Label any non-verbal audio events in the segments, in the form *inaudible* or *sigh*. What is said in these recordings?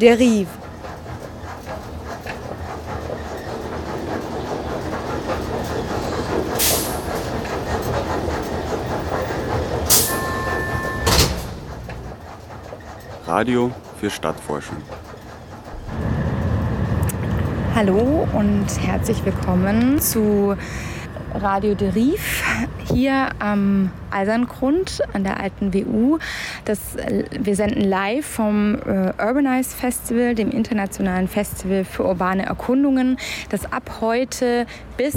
Derive. Radio für Stadtforschung. Hallo und herzlich willkommen zu Radio Derive hier am Eiserngrund an der alten WU. Das, äh, wir senden live vom äh, Urbanize Festival, dem internationalen Festival für urbane Erkundungen, das ab heute bis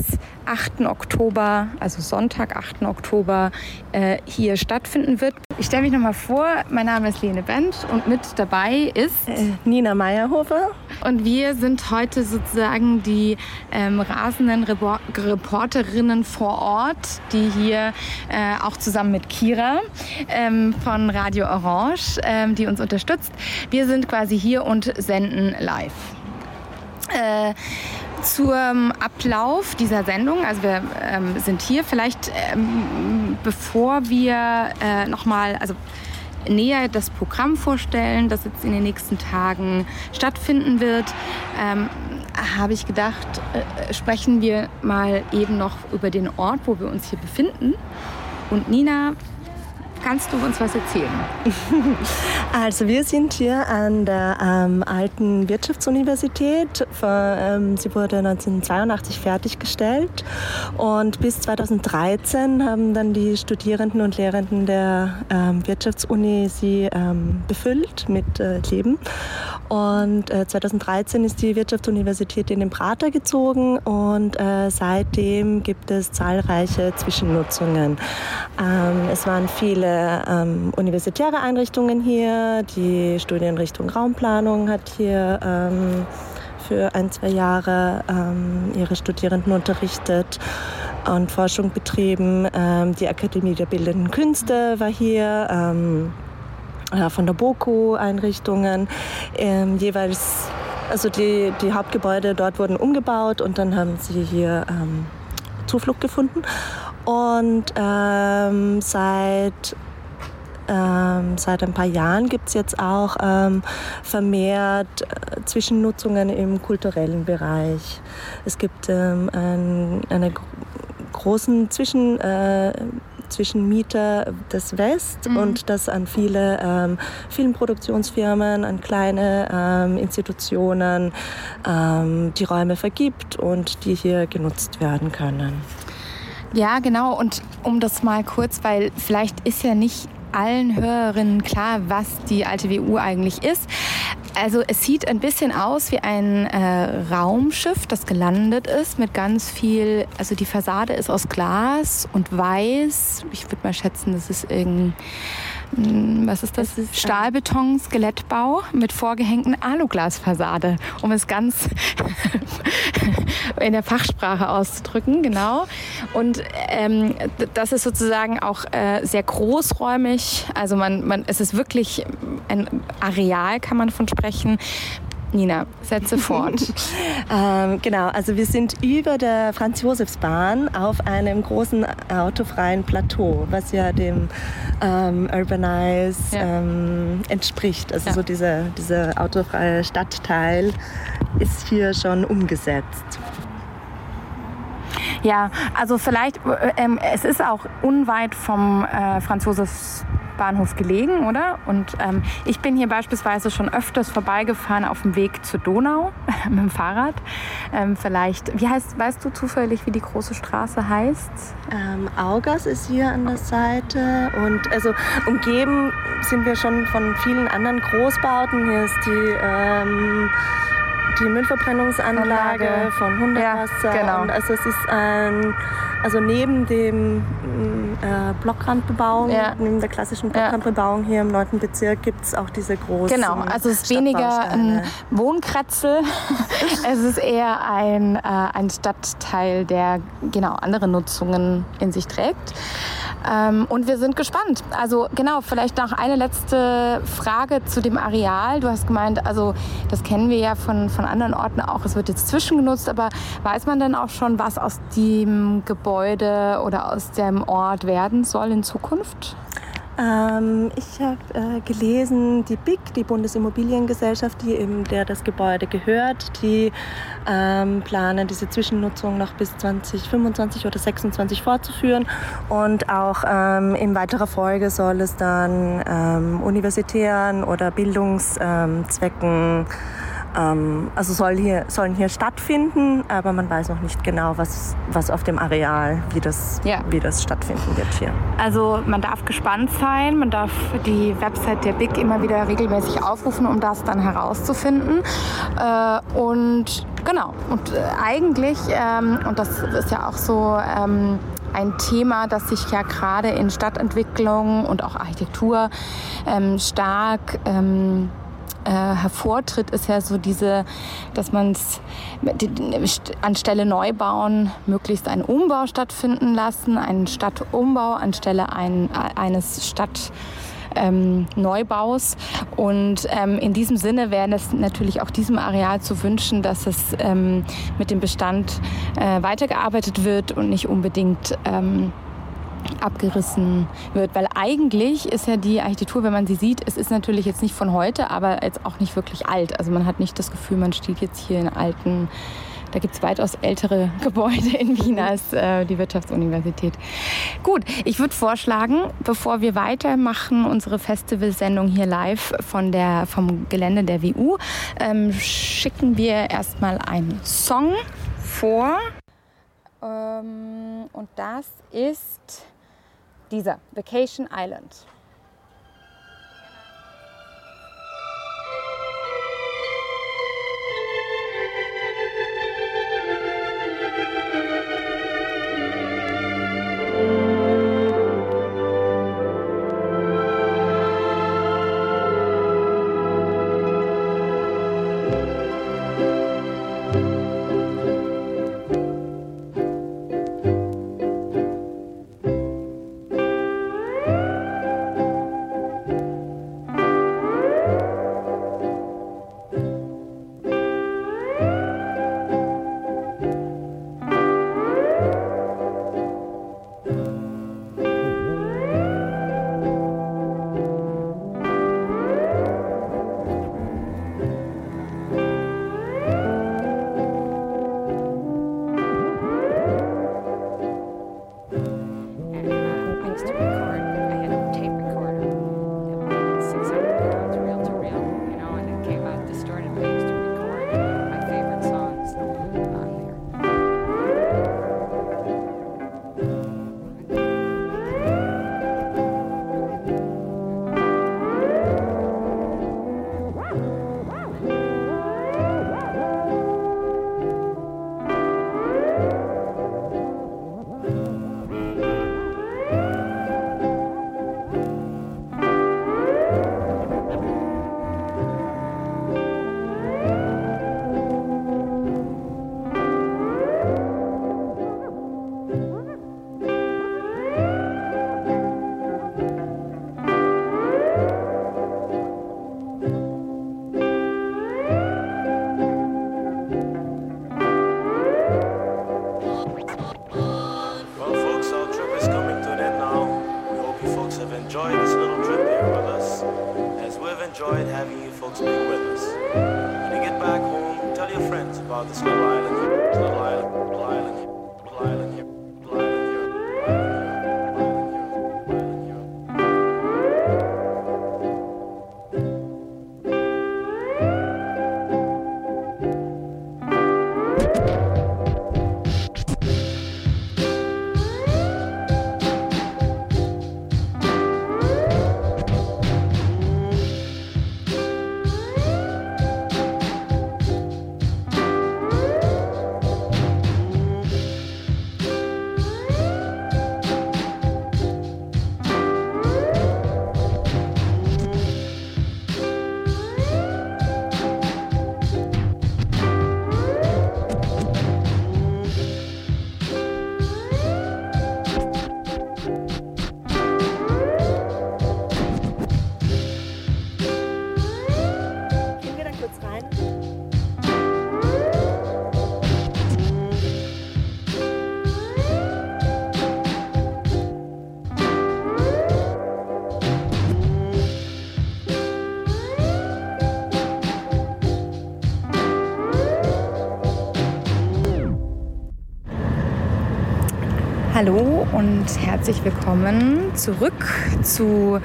8. Oktober, also Sonntag, 8. Oktober, äh, hier stattfinden wird. Ich stelle mich nochmal vor, mein Name ist Lene Bent und mit dabei ist äh, Nina Meyerhofer. Und wir sind heute sozusagen die ähm, rasenden Repor Reporterinnen vor Ort, die hier äh, auch zusammen mit Kira ähm, von Radio Orange, ähm, die uns unterstützt. Wir sind quasi hier und senden live. Äh, zum Ablauf dieser Sendung, also wir ähm, sind hier vielleicht, ähm, bevor wir äh, nochmal, also näher das Programm vorstellen, das jetzt in den nächsten Tagen stattfinden wird, ähm, habe ich gedacht, äh, sprechen wir mal eben noch über den Ort, wo wir uns hier befinden. Und Nina, Kannst du uns was erzählen? *laughs* Also wir sind hier an der ähm, alten Wirtschaftsuniversität. Ähm, sie wurde 1982 fertiggestellt und bis 2013 haben dann die Studierenden und Lehrenden der ähm, Wirtschaftsuni sie ähm, befüllt mit äh, Leben. Und äh, 2013 ist die Wirtschaftsuniversität in den Prater gezogen und äh, seitdem gibt es zahlreiche Zwischennutzungen. Ähm, es waren viele ähm, universitäre Einrichtungen hier. Die Studienrichtung Raumplanung hat hier ähm, für ein, zwei Jahre ähm, ihre Studierenden unterrichtet und Forschung betrieben. Ähm, die Akademie der Bildenden Künste war hier. Ähm, von der BOKU-Einrichtungen ähm, jeweils also die, die Hauptgebäude dort wurden umgebaut und dann haben sie hier Zuflucht gefunden. Und ähm, seit ähm, seit ein paar Jahren gibt es jetzt auch ähm, vermehrt äh, Zwischennutzungen im kulturellen Bereich. Es gibt ähm, ein, einen großen Zwischen, äh, zwischen Mieter des West mhm. und das an viele ähm, Filmproduktionsfirmen, an kleine ähm, Institutionen ähm, die Räume vergibt und die hier genutzt werden können. Ja, genau. Und um das mal kurz, weil vielleicht ist ja nicht allen Hörerinnen klar, was die alte WU eigentlich ist. Also es sieht ein bisschen aus wie ein äh, Raumschiff, das gelandet ist mit ganz viel, also die Fassade ist aus Glas und weiß. Ich würde mal schätzen, das ist irgendein hm, was ist das? Ist Stahlbeton, Skelettbau mit vorgehängten Aluglasfassade, um es ganz *laughs* in der Fachsprache auszudrücken, genau. Und ähm, das ist sozusagen auch äh, sehr großräumig. Also man, man, es ist wirklich ein Areal, kann man von sprechen, Nina, setze *laughs* fort. ähm, genau, also wir sind über der Franz-Josefs-Bahn auf einem großen autofreien Plateau, was ja dem ähm, Urbanize ja. ähm, entspricht. Also ja. so dieser, dieser autofreie Stadtteil ist hier schon umgesetzt. Ja, also vielleicht, äh, ähm, es ist auch unweit vom äh, Franz Josefs Bahnhof gelegen, oder? Und ähm, ich bin hier beispielsweise schon öfters vorbeigefahren auf dem Weg zur Donau *laughs* mit dem Fahrrad. Ähm, vielleicht, wie heißt, weißt du zufällig, wie die große Straße heißt? Ähm, Augas ist hier an der Seite und also umgeben sind wir schon von vielen anderen Großbauten. Hier ist die ähm, die Müllverbrennungsanlage Anlage. von Hundertwasser. Ja, genau. Und also es ist ein also neben dem mm, äh, Blockrandbebauung, ja. neben der klassischen Blockrandbebauung hier im 9. Bezirk gibt es auch diese großen Genau, also es ist weniger ein Wohnkratzel, *laughs* es ist eher ein, äh, ein Stadtteil, der genau andere Nutzungen in sich trägt. Ähm, und wir sind gespannt. Also genau, vielleicht noch eine letzte Frage zu dem Areal. Du hast gemeint, also das kennen wir ja von, von anderen Orten auch, es wird jetzt zwischengenutzt, aber weiß man denn auch schon, was aus dem Gebäude oder aus dem Ort werden soll in Zukunft? Ähm, ich habe äh, gelesen, die BIC, die Bundesimmobiliengesellschaft, die eben der das Gebäude gehört, die ähm, planen diese Zwischennutzung noch bis 2025 oder 2026 fortzuführen. Und auch ähm, in weiterer Folge soll es dann ähm, universitären oder Bildungszwecken ähm, also soll hier, sollen hier stattfinden, aber man weiß noch nicht genau, was, was auf dem Areal, wie das, ja. wie das stattfinden wird hier. Also man darf gespannt sein, man darf die Website der BIC immer wieder regelmäßig aufrufen, um das dann herauszufinden. Äh, und genau, und äh, eigentlich, ähm, und das ist ja auch so ähm, ein Thema, das sich ja gerade in Stadtentwicklung und auch Architektur ähm, stark ähm, äh, hervortritt, ist ja so diese, dass man es anstelle Neubauen möglichst einen Umbau stattfinden lassen, einen Stadtumbau anstelle ein, eines Stadt ähm, Neubaus. Und ähm, in diesem Sinne wäre es natürlich auch diesem Areal zu wünschen, dass es ähm, mit dem Bestand äh, weitergearbeitet wird und nicht unbedingt ähm, abgerissen wird. Weil eigentlich ist ja die Architektur, wenn man sie sieht, es ist natürlich jetzt nicht von heute, aber jetzt auch nicht wirklich alt. Also man hat nicht das Gefühl, man steht jetzt hier in alten da gibt es weitaus ältere *laughs* Gebäude in Wien als äh, die Wirtschaftsuniversität. Gut, ich würde vorschlagen, bevor wir weitermachen, unsere Festivalsendung hier live von der, vom Gelände der WU, ähm, schicken wir erstmal einen Song vor. Ähm, und das ist dieser Vacation Island. Und herzlich willkommen zurück zu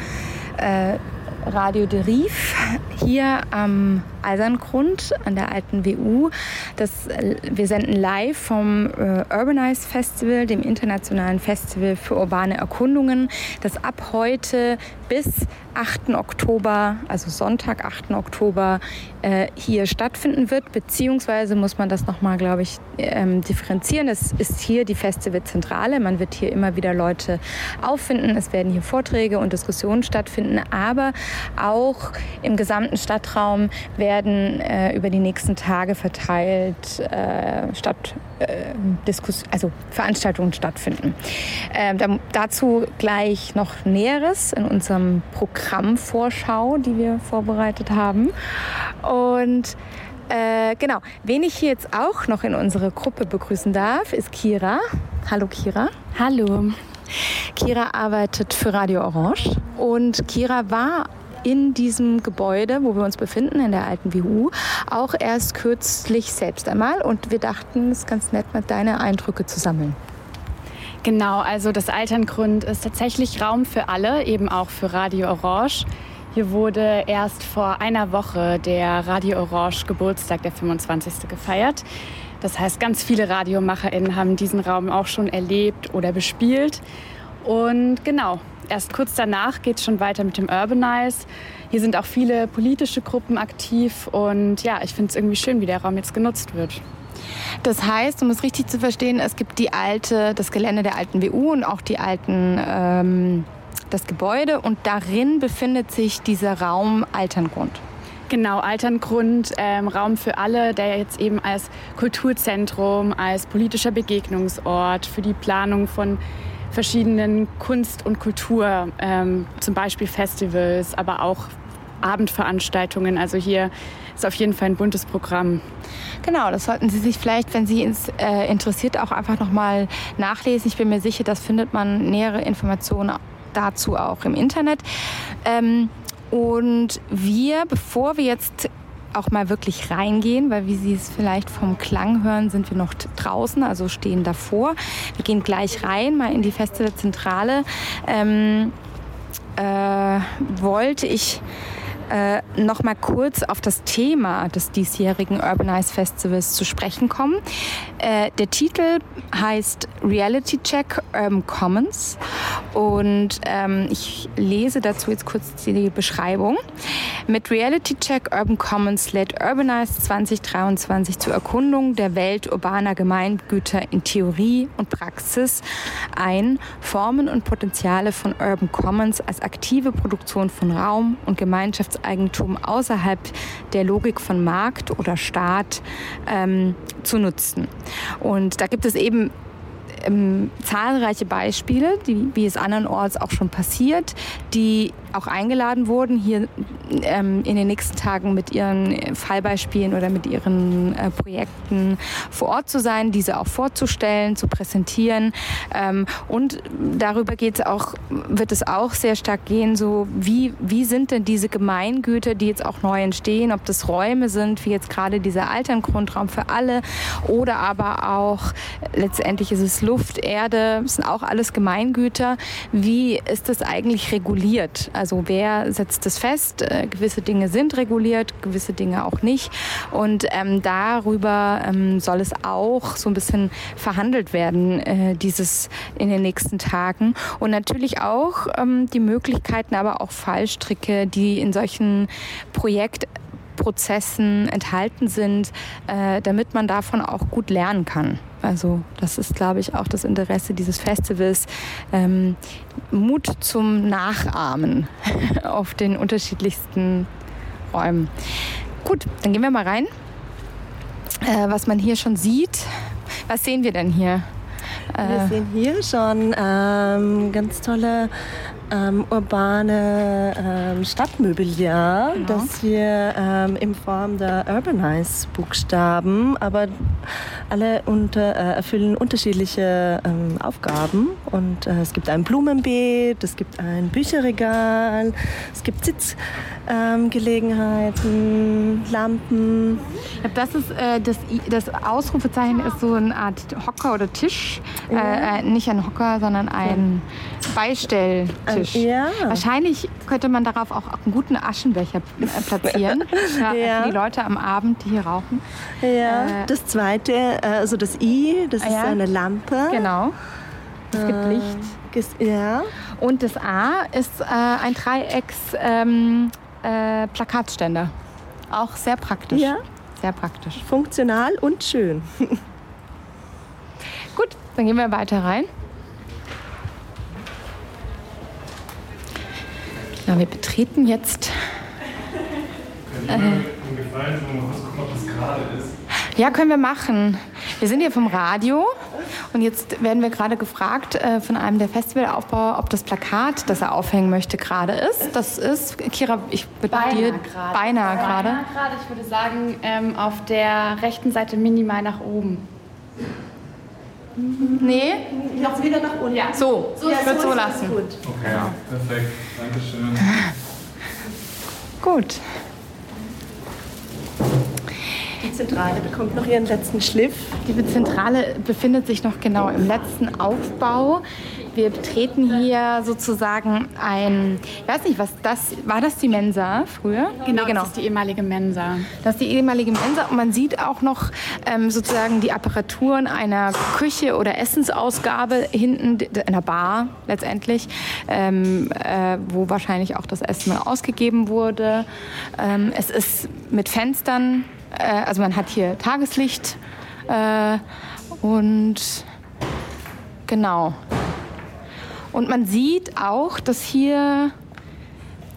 äh, Radio Deriv hier am Eiserngrund an der alten WU. Das, äh, wir senden live vom äh, Urbanize Festival, dem internationalen Festival für urbane Erkundungen, das ab heute bis 8. Oktober, also Sonntag, 8. Oktober, äh, hier stattfinden wird. Beziehungsweise muss man das nochmal, glaube ich, ähm, differenzieren. Es ist hier die Festivalzentrale. Man wird hier immer wieder Leute auffinden. Es werden hier Vorträge und Diskussionen stattfinden. Aber auch im gesamten Stadtraum werden äh, über die nächsten Tage verteilt äh, statt, äh, also Veranstaltungen stattfinden. Ähm, da, dazu gleich noch Näheres in unserem Programmvorschau, die wir vorbereitet haben. Und äh, genau, wen ich hier jetzt auch noch in unsere Gruppe begrüßen darf, ist Kira. Hallo Kira. Hallo. Kira arbeitet für Radio Orange und Kira war in diesem Gebäude, wo wir uns befinden, in der alten WU, auch erst kürzlich selbst einmal. Und wir dachten, es ist ganz nett, mal deine Eindrücke zu sammeln. Genau, also das Alterngrund ist tatsächlich Raum für alle, eben auch für Radio Orange. Hier wurde erst vor einer Woche der Radio Orange Geburtstag, der 25. gefeiert. Das heißt, ganz viele RadiomacherInnen haben diesen Raum auch schon erlebt oder bespielt. Und genau, erst kurz danach geht es schon weiter mit dem Urbanize. Hier sind auch viele politische Gruppen aktiv und ja, ich finde es irgendwie schön, wie der Raum jetzt genutzt wird. Das heißt, um es richtig zu verstehen, es gibt die alte, das Gelände der alten WU und auch die alten, ähm, das Gebäude und darin befindet sich dieser Raum Alterngrund. Genau, Alterngrund, ähm, Raum für alle, der jetzt eben als Kulturzentrum, als politischer Begegnungsort für die Planung von verschiedenen Kunst und Kultur, ähm, zum Beispiel Festivals, aber auch Abendveranstaltungen. Also hier ist auf jeden Fall ein buntes Programm. Genau, das sollten Sie sich vielleicht, wenn Sie es äh, interessiert, auch einfach nochmal nachlesen. Ich bin mir sicher, das findet man nähere Informationen dazu auch im Internet. Ähm, und wir, bevor wir jetzt auch mal wirklich reingehen, weil wie Sie es vielleicht vom Klang hören, sind wir noch draußen, also stehen davor. Wir gehen gleich rein, mal in die Festivalzentrale. Ähm, äh, wollte ich äh, noch mal kurz auf das Thema des diesjährigen Urbanize Festivals zu sprechen kommen. Äh, der Titel heißt Reality Check Urban Commons und ähm, ich lese dazu jetzt kurz die Beschreibung. Mit Reality Check Urban Commons lädt Urbanize 2023 zur Erkundung der Welt urbaner Gemeingüter in Theorie und Praxis ein, Formen und Potenziale von Urban Commons als aktive Produktion von Raum und Gemeinschaftseigentum außerhalb der Logik von Markt oder Staat ähm, zu nutzen. Und da gibt es eben ähm, zahlreiche Beispiele, die, wie es andernorts auch schon passiert, die auch eingeladen wurden, hier ähm, in den nächsten Tagen mit ihren Fallbeispielen oder mit ihren äh, Projekten vor Ort zu sein, diese auch vorzustellen, zu präsentieren. Ähm, und darüber geht's auch, wird es auch sehr stark gehen, so wie, wie sind denn diese Gemeingüter, die jetzt auch neu entstehen, ob das Räume sind, wie jetzt gerade dieser Alterngrundraum für alle oder aber auch letztendlich ist es Luft, Erde, sind auch alles Gemeingüter. Wie ist das eigentlich reguliert? Also wer setzt es fest? Äh, gewisse Dinge sind reguliert, gewisse Dinge auch nicht. Und ähm, darüber ähm, soll es auch so ein bisschen verhandelt werden, äh, dieses in den nächsten Tagen. Und natürlich auch ähm, die Möglichkeiten, aber auch Fallstricke, die in solchen Projektprozessen enthalten sind, äh, damit man davon auch gut lernen kann. Also das ist, glaube ich, auch das Interesse dieses Festivals. Ähm, Mut zum Nachahmen *laughs* auf den unterschiedlichsten Räumen. Gut, dann gehen wir mal rein. Äh, was man hier schon sieht. Was sehen wir denn hier? Wir äh, sehen hier schon ähm, ganz tolle ähm, urbane ähm, Stadtmobiliar, genau. das wir ähm, in Form der Urbanize-Buchstaben, aber alle unter, äh, erfüllen unterschiedliche ähm, Aufgaben. Und äh, es gibt ein Blumenbeet, es gibt ein Bücherregal, es gibt Sitzgelegenheiten, Lampen. Das ist äh, das, das Ausrufezeichen ist so eine Art Hocker oder Tisch, ja. Äh, äh, nicht ein Hocker, sondern ein Beistelltisch. Ja. Wahrscheinlich könnte man darauf auch einen guten Aschenbecher äh, platzieren. *laughs* ja, ja. Für die Leute am Abend, die hier rauchen. Ja. Äh, das zweite, also das I, das ist ja. eine Lampe. Genau. Es gibt Licht. Ja. Und das A ist äh, ein Dreiecks-Plakatständer. Ähm, äh, auch sehr praktisch. Ja. Sehr praktisch. Funktional und schön. *laughs* Gut, dann gehen wir weiter rein. Ja, wir betreten jetzt. Äh, ja, können wir machen. Wir sind hier vom Radio und jetzt werden wir gerade gefragt äh, von einem der Festivalaufbauer, ob das Plakat, das er aufhängen möchte, gerade ist. Das ist, Kira, ich würde dir grade. beinahe gerade. Beinahe gerade, ich würde sagen, ähm, auf der rechten Seite minimal nach oben. Nee, noch wieder nach unten. Ja. So, so ich würde so lassen. Gut. Okay, ja. perfekt. Dankeschön. *laughs* Gut. Die Zentrale bekommt noch ihren letzten Schliff. Die Zentrale befindet sich noch genau im letzten Aufbau. Wir betreten hier sozusagen ein, ich weiß nicht, was das, war das die Mensa früher? Genau, genau. das ist die ehemalige Mensa. Das ist die ehemalige Mensa und man sieht auch noch ähm, sozusagen die Apparaturen einer Küche oder Essensausgabe hinten, einer Bar letztendlich, ähm, äh, wo wahrscheinlich auch das Essen ausgegeben wurde. Ähm, es ist mit Fenstern, äh, also man hat hier Tageslicht äh, und genau. Und man sieht auch, dass hier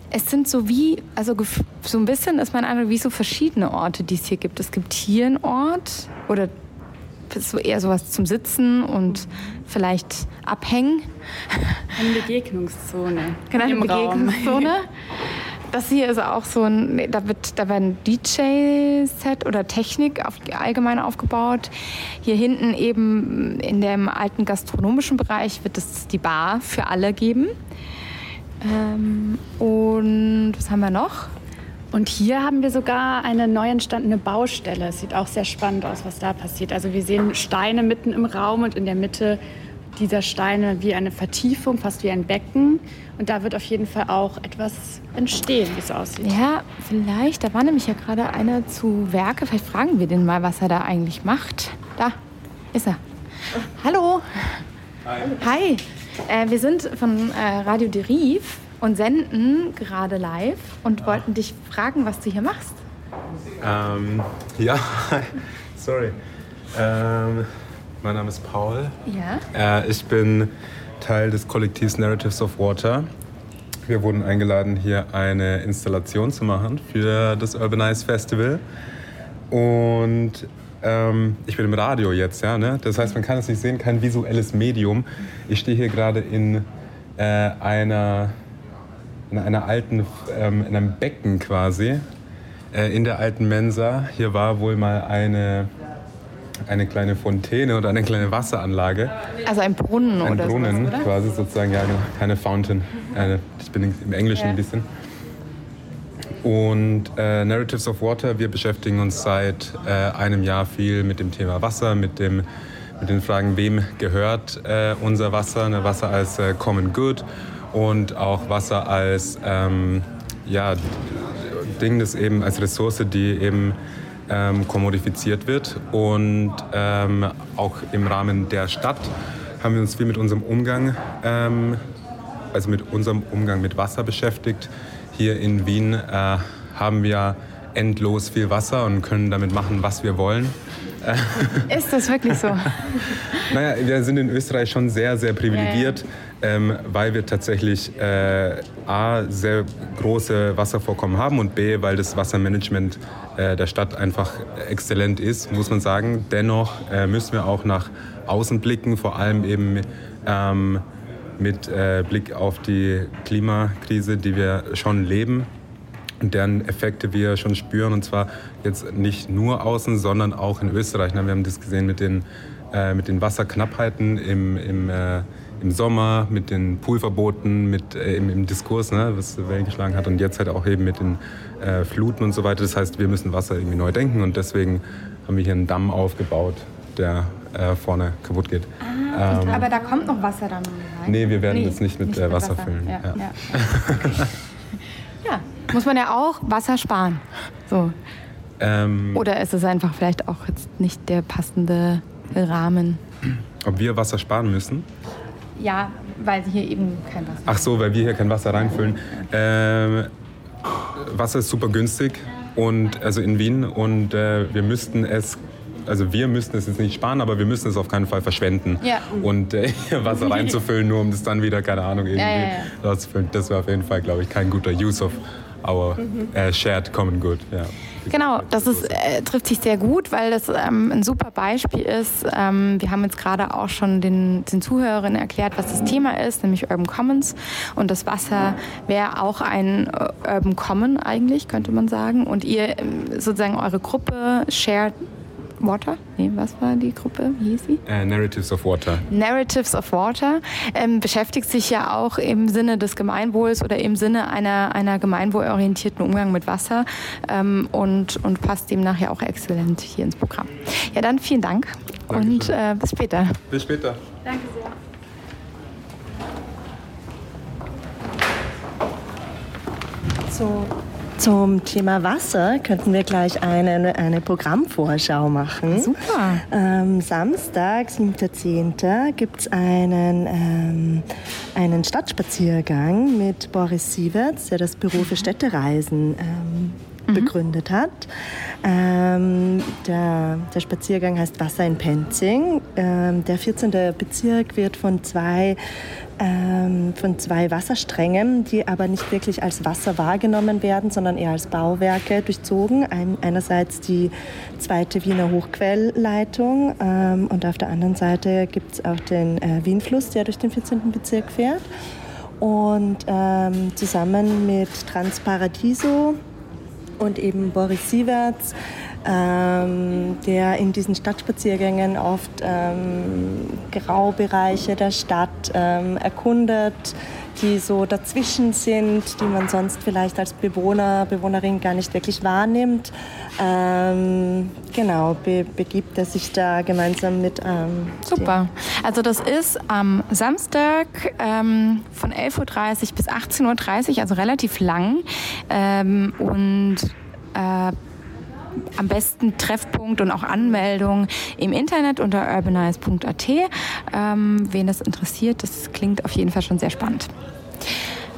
es sind so wie, also so ein bisschen ist mein Eindruck, wie so verschiedene Orte, die es hier gibt. Es gibt hier einen Ort oder so eher sowas zum Sitzen und vielleicht abhängen. Eine Begegnungszone. Genau, eine Begegnungszone. *laughs* Das hier ist auch so ein, da wird, da werden DJ-Set oder Technik auf, allgemein aufgebaut. Hier hinten eben in dem alten gastronomischen Bereich wird es die Bar für alle geben. Ähm, und was haben wir noch? Und hier haben wir sogar eine neu entstandene Baustelle. Es sieht auch sehr spannend aus, was da passiert. Also wir sehen Steine mitten im Raum und in der Mitte dieser Steine wie eine Vertiefung, fast wie ein Becken. Und da wird auf jeden Fall auch etwas entstehen, wie es aussieht. Ja, vielleicht. Da war nämlich ja gerade einer zu Werke. Vielleicht fragen wir den mal, was er da eigentlich macht. Da ist er. Hallo. Hi. Hi. Äh, wir sind von äh, Radio Deriv und senden gerade live und wollten dich fragen, was du hier machst. Ähm, ja, *laughs* sorry. Ähm, mein Name ist Paul. Ja. Äh, ich bin Teil des Kollektivs Narratives of Water. Wir wurden eingeladen, hier eine Installation zu machen für das Urbanize Festival. Und ähm, ich bin im Radio jetzt, ja. Ne? Das heißt, man kann es nicht sehen, kein visuelles Medium. Ich stehe hier gerade in äh, einer in einer alten, ähm, in einem Becken quasi, äh, in der alten Mensa. Hier war wohl mal eine eine kleine Fontäne oder eine kleine Wasseranlage. Also ein Brunnen ein oder Ein Brunnen sowas, quasi sozusagen, ja genau, keine Fountain. Eine, ich bin im Englischen ja. ein bisschen. Und äh, Narratives of Water, wir beschäftigen uns seit äh, einem Jahr viel mit dem Thema Wasser, mit, dem, mit den Fragen, wem gehört äh, unser Wasser, ne, Wasser als äh, Common Good und auch Wasser als ähm, ja, Ding, das eben als Ressource, die eben ähm, kommodifiziert wird. Und ähm, auch im Rahmen der Stadt haben wir uns viel mit unserem Umgang, ähm, also mit unserem Umgang mit Wasser beschäftigt. Hier in Wien äh, haben wir endlos viel Wasser und können damit machen, was wir wollen. Ist das wirklich so? *laughs* naja, wir sind in Österreich schon sehr, sehr privilegiert. Yeah ähm, weil wir tatsächlich äh, A, sehr große Wasservorkommen haben und B, weil das Wassermanagement äh, der Stadt einfach exzellent ist, muss man sagen. Dennoch äh, müssen wir auch nach außen blicken, vor allem eben ähm, mit äh, Blick auf die Klimakrise, die wir schon leben und deren Effekte wir schon spüren. Und zwar jetzt nicht nur außen, sondern auch in Österreich. Wir haben das gesehen mit den, äh, mit den Wasserknappheiten im, im, äh, im Sommer, mit den Poolverboten, mit, äh, im, im, Diskurs, ne, was Wellen geschlagen hat. Und jetzt halt auch eben mit den äh, Fluten und so weiter. Das heißt, wir müssen Wasser irgendwie neu denken. Und deswegen haben wir hier einen Damm aufgebaut, der äh, vorne kaputt geht. Ah, ähm, aber da kommt noch Wasser dann rein? Nee, wir werden nee, das nicht mit, nicht mit Wasser, Wasser, füllen. Ja, ja. Ja. *laughs* ja. muss man ja auch Wasser sparen. So. Ähm, Oder ist es einfach vielleicht auch jetzt nicht der passende Rahmen? Ob wir Wasser sparen müssen? Ja, weil hier eben kein Wasser. Ach so, weil wir hier kein Wasser reinfüllen. Ähm, Wasser ist super günstig und also in Wien und äh, wir müssten es also wir müssten es jetzt nicht sparen, aber wir müssen es auf keinen Fall verschwenden. Ja. Und äh, *laughs* Wasser reinzufüllen, nur um das dann wieder, keine Ahnung, irgendwie ja, ja, rauszufüllen. Das wäre auf jeden Fall, glaube ich, kein guter Use of our uh, shared common good. Ja. Genau, das ist, äh, trifft sich sehr gut, weil das ähm, ein super Beispiel ist. Ähm, wir haben jetzt gerade auch schon den, den Zuhörerinnen erklärt, was das Thema ist, nämlich Urban Commons. Und das Wasser wäre auch ein äh, Urban Common eigentlich, könnte man sagen. Und ihr ähm, sozusagen eure Gruppe shared Water? Nee, was war die Gruppe? Wie hieß sie? Uh, Narratives of Water. Narratives of Water ähm, beschäftigt sich ja auch im Sinne des Gemeinwohls oder im Sinne einer, einer gemeinwohlorientierten Umgang mit Wasser ähm, und, und passt demnach ja auch exzellent hier ins Programm. Ja, dann vielen Dank Dankeschön. und äh, bis später. Bis später. Danke sehr. So, zum Thema Wasser könnten wir gleich eine, eine Programmvorschau machen. Super. Ähm, Samstag, 7.10. gibt es einen, ähm, einen Stadtspaziergang mit Boris Sieverts, der das Büro für Städtereisen ähm, mhm. begründet hat. Ähm, der, der, Spaziergang heißt Wasser in Penzing. Ähm, der 14. Bezirk wird von zwei ähm, von zwei Wassersträngen, die aber nicht wirklich als Wasser wahrgenommen werden, sondern eher als Bauwerke durchzogen. Ein, einerseits die zweite Wiener Hochquellleitung ähm, und auf der anderen Seite gibt es auch den äh, Wienfluss, der durch den 14. Bezirk fährt. Und ähm, zusammen mit Transparadiso und eben Boris Sieverts ähm, der in diesen Stadtspaziergängen oft ähm, Graubereiche der Stadt ähm, erkundet, die so dazwischen sind, die man sonst vielleicht als Bewohner, Bewohnerin gar nicht wirklich wahrnimmt. Ähm, genau, be begibt er sich da gemeinsam mit. Ähm, Super. Also das ist am Samstag ähm, von 11.30 Uhr bis 18.30 Uhr, also relativ lang. Ähm, und äh, am besten Treffpunkt und auch Anmeldung im Internet unter urbanize.at. Ähm, wen das interessiert, das klingt auf jeden Fall schon sehr spannend.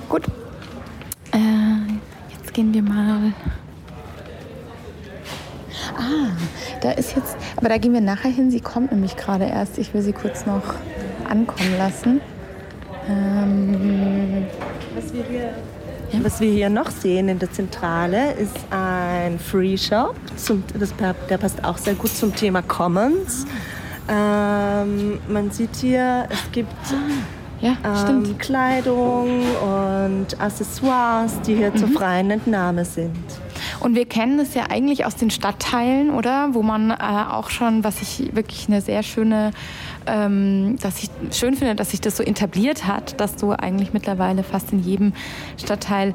Gut, äh, jetzt gehen wir mal. Ah, da ist jetzt, aber da gehen wir nachher hin. Sie kommt nämlich gerade erst. Ich will sie kurz noch ankommen lassen. Ähm, Was wir hier ja. Was wir hier noch sehen in der Zentrale ist ein Free Shop. Zum, das, der passt auch sehr gut zum Thema Commons. Ähm, man sieht hier, es gibt ja, ähm, Kleidung und Accessoires, die hier mhm. zur freien Entnahme sind. Und wir kennen es ja eigentlich aus den Stadtteilen, oder? Wo man äh, auch schon, was ich wirklich eine sehr schöne ähm, dass ich schön finde, dass sich das so etabliert hat, dass du eigentlich mittlerweile fast in jedem Stadtteil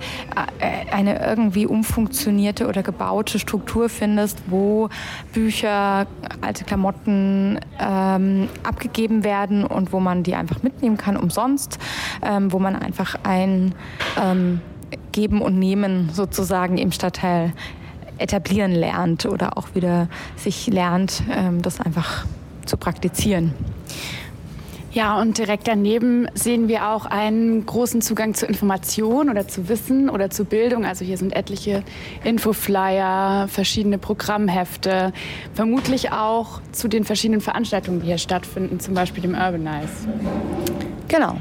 äh, eine irgendwie umfunktionierte oder gebaute Struktur findest, wo Bücher, alte Klamotten ähm, abgegeben werden und wo man die einfach mitnehmen kann umsonst, ähm, wo man einfach ein ähm, Geben und Nehmen sozusagen im Stadtteil etablieren lernt oder auch wieder sich lernt, ähm, das einfach zu praktizieren. Ja, und direkt daneben sehen wir auch einen großen Zugang zu Information oder zu Wissen oder zu Bildung. Also hier sind etliche Infoflyer, verschiedene Programmhefte, vermutlich auch zu den verschiedenen Veranstaltungen, die hier stattfinden, zum Beispiel dem Urbanize. Genau.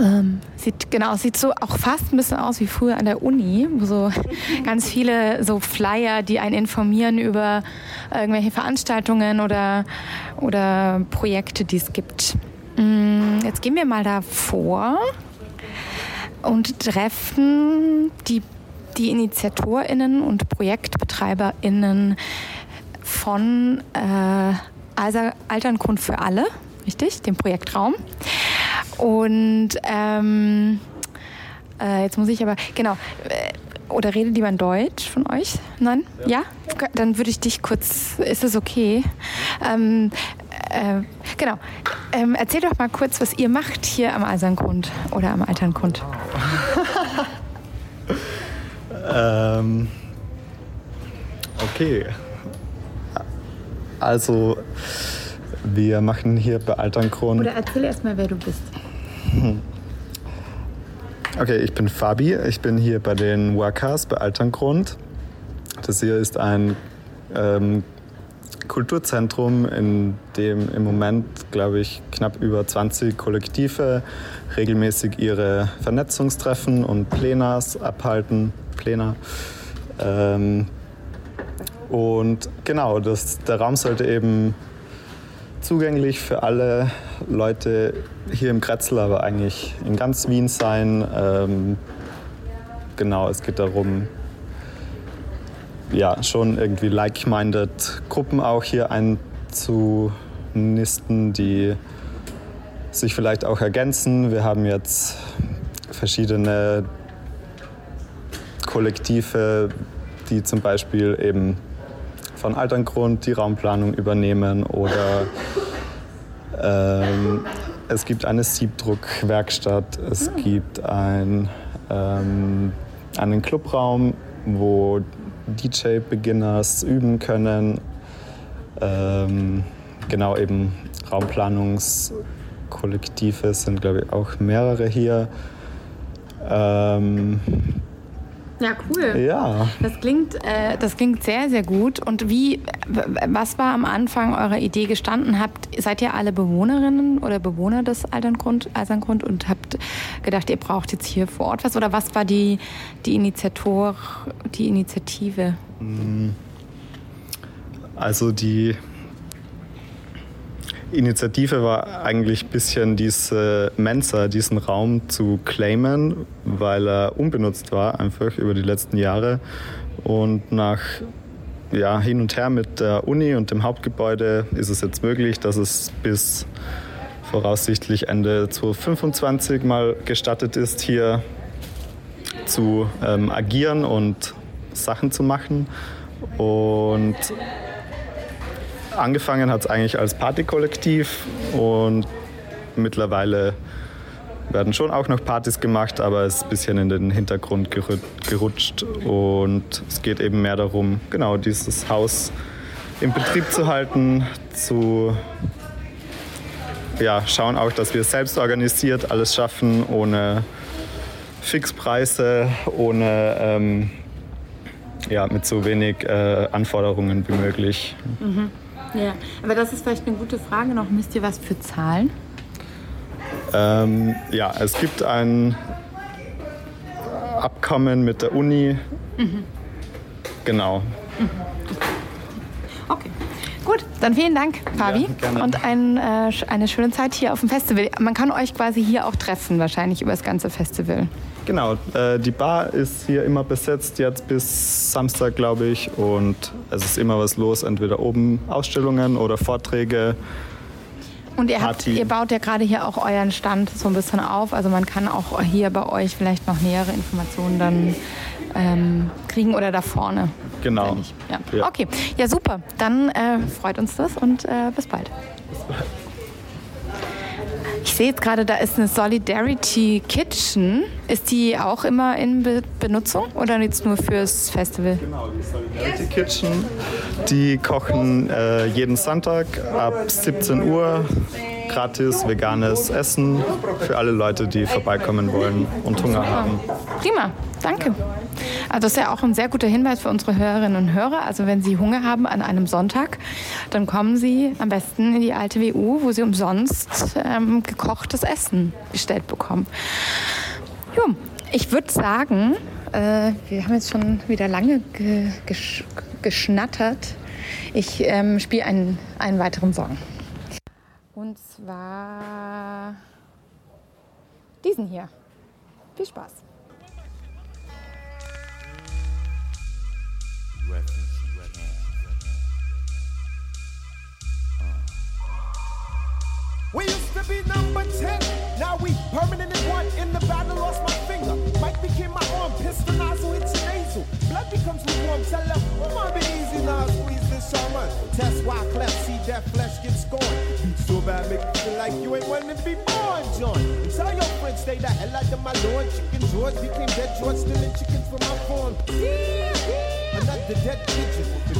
Ähm, sieht genau sieht so auch fast ein bisschen aus wie früher an der Uni, wo so *laughs* ganz viele so Flyer, die einen informieren über irgendwelche Veranstaltungen oder oder Projekte, die es gibt. Mm, jetzt gehen wir mal davor und treffen die, die InitiatorInnen und ProjektbetreiberInnen von äh, Alterngrund für alle, richtig, dem Projektraum. Und ähm, äh, jetzt muss ich aber, genau, äh, oder redet lieber in Deutsch von euch? Nein? Ja? ja? Dann würde ich dich kurz, ist es okay? Ähm, äh, genau. Ähm, erzähl doch mal kurz, was ihr macht hier am Eiserngrund oder am Alterngrund. ähm, okay. Also, wir machen hier bei Alterngrund. Oder erzähl erst mal, wer du bist. Okay, ich bin Fabi. Ich bin hier bei den Workers bei Alterngrund. Das hier ist ein ähm, Kulturzentrum, in dem im Moment, glaube ich, knapp über 20 Kollektive regelmäßig ihre Vernetzungstreffen und Plenas abhalten. Plena. Ähm, und genau, das, der Raum sollte eben zugänglich für alle Leute hier im Kretzel, aber eigentlich in ganz Wien sein. Ähm, genau, es geht darum, ja, schon irgendwie like-minded Gruppen auch hier einzunisten, die sich vielleicht auch ergänzen. Wir haben jetzt verschiedene Kollektive, die zum Beispiel eben von Alterngrund die Raumplanung übernehmen oder ähm, es gibt eine Siebdruckwerkstatt, es mhm. gibt ein, ähm, einen Clubraum, wo DJ-Beginners üben können. Ähm, genau eben Raumplanungskollektive sind, glaube ich, auch mehrere hier. Ähm, ja, cool. Ja. Das klingt, äh, das klingt sehr, sehr gut. Und wie, was war am Anfang eurer Idee gestanden? Habt, seid ihr alle Bewohnerinnen oder Bewohner des Alterngrund, Alterngrund und habt gedacht, ihr braucht jetzt hier vor Ort was? Oder was war die, die Initiator, die Initiative? Mm. Also die Initiative war eigentlich ein bisschen diese Mensa, diesen Raum zu claimen, weil er unbenutzt war, einfach über die letzten Jahre. Und nach ja, hin und her mit der Uni und dem Hauptgebäude ist es jetzt möglich, dass es bis voraussichtlich Ende 2025 mal gestattet ist, hier zu ähm, agieren und Sachen zu machen. Und Angefangen hat es eigentlich als Partykollektiv und mittlerweile werden schon auch noch Partys gemacht, aber es ist ein bisschen in den Hintergrund gerutscht und es geht eben mehr darum, genau dieses Haus im Betrieb zu halten, zu ja, schauen auch, dass wir selbst organisiert alles schaffen, ohne Fixpreise, ohne ähm, ja, mit so wenig äh, Anforderungen wie möglich. Mhm. Ja, aber das ist vielleicht eine gute Frage noch. Müsst ihr was für zahlen? Ähm, ja, es gibt ein Abkommen mit der Uni. Mhm. Genau. Mhm. Dann vielen Dank, Fabi. Ja, und ein, äh, eine schöne Zeit hier auf dem Festival. Man kann euch quasi hier auch treffen, wahrscheinlich über das ganze Festival. Genau, äh, die Bar ist hier immer besetzt, jetzt bis Samstag, glaube ich. Und es ist immer was los, entweder oben Ausstellungen oder Vorträge. Und ihr, habt, ihr baut ja gerade hier auch euren Stand so ein bisschen auf. Also man kann auch hier bei euch vielleicht noch nähere Informationen dann ähm, kriegen oder da vorne. Genau. Ja. ja. Okay, ja super. Dann äh, freut uns das und äh, bis bald. Bis bald. Ich sehe jetzt gerade, da ist eine Solidarity Kitchen. Ist die auch immer in Be Benutzung oder jetzt nur fürs Festival? Genau, die Solidarity Kitchen. Die kochen äh, jeden Sonntag ab 17 Uhr gratis veganes Essen für alle Leute, die vorbeikommen wollen und Hunger haben. Prima, danke. Also das ist ja auch ein sehr guter Hinweis für unsere Hörerinnen und Hörer. Also wenn Sie Hunger haben an einem Sonntag, dann kommen Sie am besten in die alte WU, wo Sie umsonst ähm, gekochtes Essen gestellt bekommen. Jo, ich würde sagen, äh, wir haben jetzt schon wieder lange ge gesch geschnattert. Ich ähm, spiele einen, einen weiteren Song. Und zwar diesen hier. Viel Spaß. We used to be number 10. Now we permanent in one. In the battle, lost my finger. Mike became my arm. Pistol nozzle hits nasal. Blood becomes lukewarm. Tell them, oh, my be easy now. Squeeze this shaman. Test why cleft. See that flesh get scorned. So bad, make you feel like you ain't wanting to be born, John. Tell your friends, stay the hell out of my lord. Chicken George became dead George, stealing chickens from my farm. Another dead pigeon.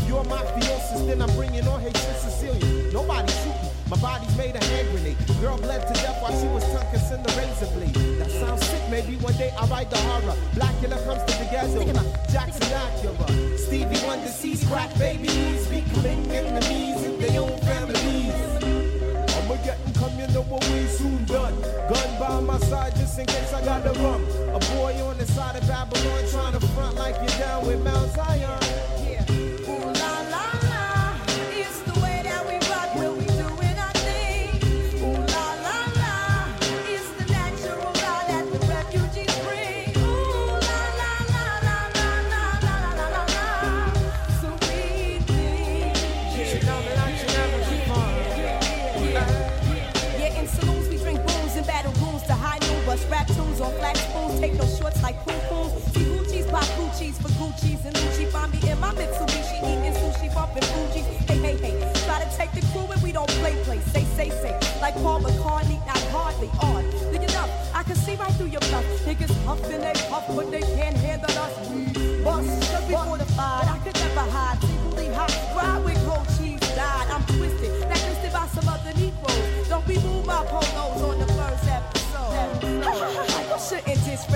You're mafiosis, then I'm bringing on hatred Sicilian. Nobody shoot me. My body's made a hand grenade. Girl bled to death while she was tongue kissing the razor blade. That sounds sick. Maybe one day I'll write the horror. Blackula comes to the ghetto. Jackson Acura. Stevie Wonder sees crack babies. Becoming enemies in their own families. I'ma get and come, you know what we soon done. Gun by my side just in case I got the rum. A boy on the side of Babylon trying to front like you're down with Mount Zion. Gucci's and Gucci find me in my Mitsubishi eating sushi, bumping Fuji. Hey, hey, hey, try to take the crew and we don't play, play. Say, say, say, like Paul McCartney, not hardly on. Do you know? I can see right through your bluff. Niggas huffing they puff, but they can't handle us. We bust, cause we fortified. I could never hide. Simply hot, ride with gold cheese died. I'm twisted, that twisted by some other Negroes. Don't be move my polos on the first episode. *laughs* You shouldn't diss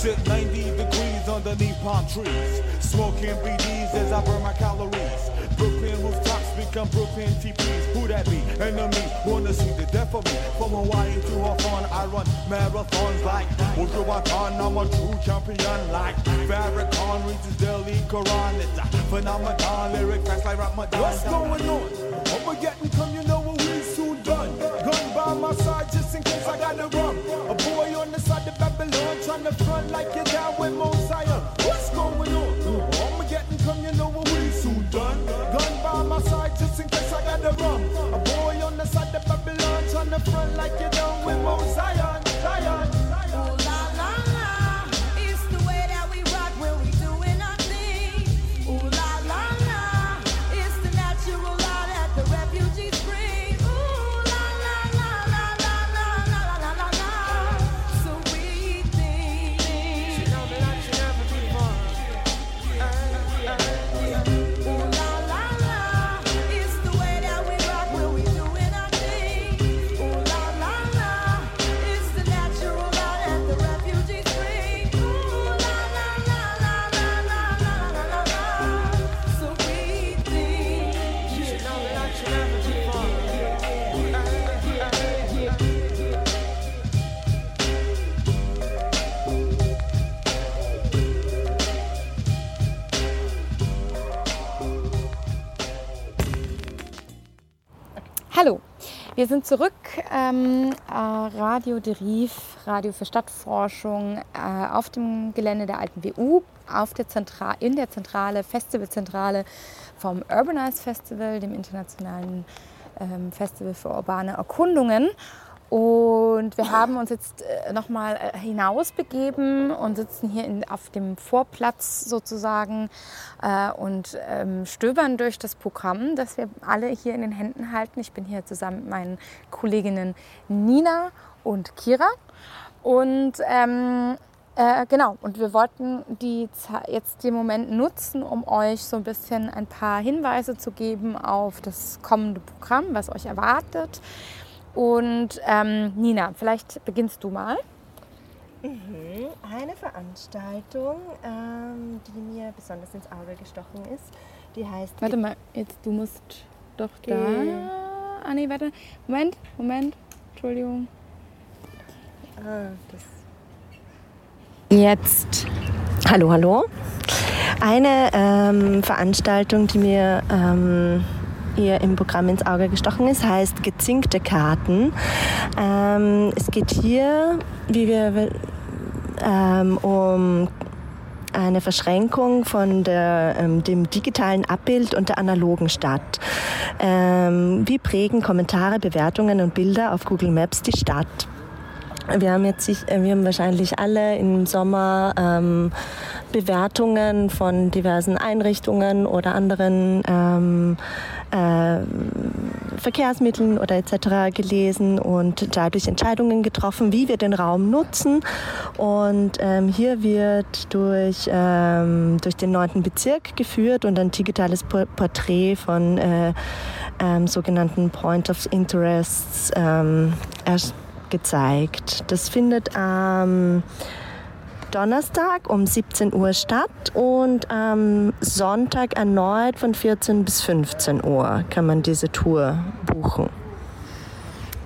sit 90 degrees underneath palm trees, smoking BDs as I burn my calories. Brooklyn rooftops become Brooklyn TPs. Who that be? Enemy wanna see the death of me. From Hawaii to Hawthorne, I run marathons like Ultrawaton. I'm a true champion like Farrakhan reads Delhi Quran. It's a phenomenon. Lyric facts like Ramadan. What's going on? And come, you know what we soon done. Gun by my side just in case I got the Babylon trying to front like you're down with Mosiah. What's going on? I'ma get and come, you know what we soon done. Gun by my side just in case I got the rum. A boy on the side of Babylon trying to front like you're down with Mosiah. Wir sind zurück. Ähm, äh, Radio Deriv, Radio für Stadtforschung äh, auf dem Gelände der alten WU, auf der Zentra in der Zentrale, Festivalzentrale vom Urbanize Festival, dem internationalen ähm, Festival für urbane Erkundungen. Und wir haben uns jetzt äh, nochmal äh, hinausbegeben und sitzen hier in, auf dem Vorplatz sozusagen äh, und ähm, stöbern durch das Programm, das wir alle hier in den Händen halten. Ich bin hier zusammen mit meinen Kolleginnen Nina und Kira. Und ähm, äh, genau, und wir wollten die, jetzt den Moment nutzen, um euch so ein bisschen ein paar Hinweise zu geben auf das kommende Programm, was euch erwartet. Und ähm, Nina, vielleicht beginnst du mal. Mhm. Eine Veranstaltung, ähm, die mir besonders ins Auge gestochen ist, die heißt. Warte mal, jetzt du musst doch da. Ah nee, warte. Moment, Moment. Entschuldigung. Ah, das Jetzt. Hallo, hallo. Eine ähm, Veranstaltung, die mir ähm, hier im Programm ins Auge gestochen ist, heißt Gezinkte Karten. Ähm, es geht hier, wie wir ähm, um eine Verschränkung von der, ähm, dem digitalen Abbild und der analogen Stadt. Ähm, wie prägen Kommentare, Bewertungen und Bilder auf Google Maps die Stadt? Wir haben jetzt äh, wir haben wahrscheinlich alle im Sommer ähm, Bewertungen von diversen Einrichtungen oder anderen ähm, äh, Verkehrsmitteln oder etc. gelesen und dadurch Entscheidungen getroffen, wie wir den Raum nutzen. Und ähm, hier wird durch, ähm, durch den 9. Bezirk geführt und ein digitales Por- Porträt von äh, ähm, sogenannten Point of Interests ähm, gezeigt. Das findet am Donnerstag um 17 Uhr statt und am Sonntag erneut von 14 bis 15 Uhr kann man diese Tour buchen.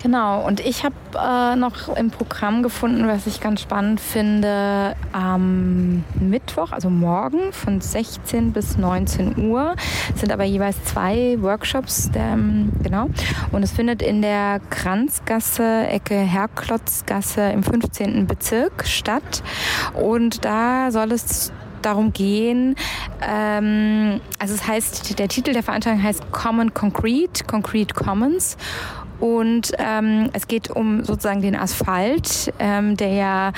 Genau, und ich habe äh, noch im Programm gefunden, was ich ganz spannend finde, am Mittwoch, also morgen von 16 bis 19 Uhr, sind aber jeweils zwei Workshops, der, ähm, genau. Und es findet in der Kranzgasse, Ecke Herklotzgasse im 15. Bezirk statt. Und da soll es darum gehen, ähm, also es heißt, der Titel der Veranstaltung heißt Common Concrete, Concrete Commons. Und ähm, es geht um sozusagen den Asphalt, ähm, der ja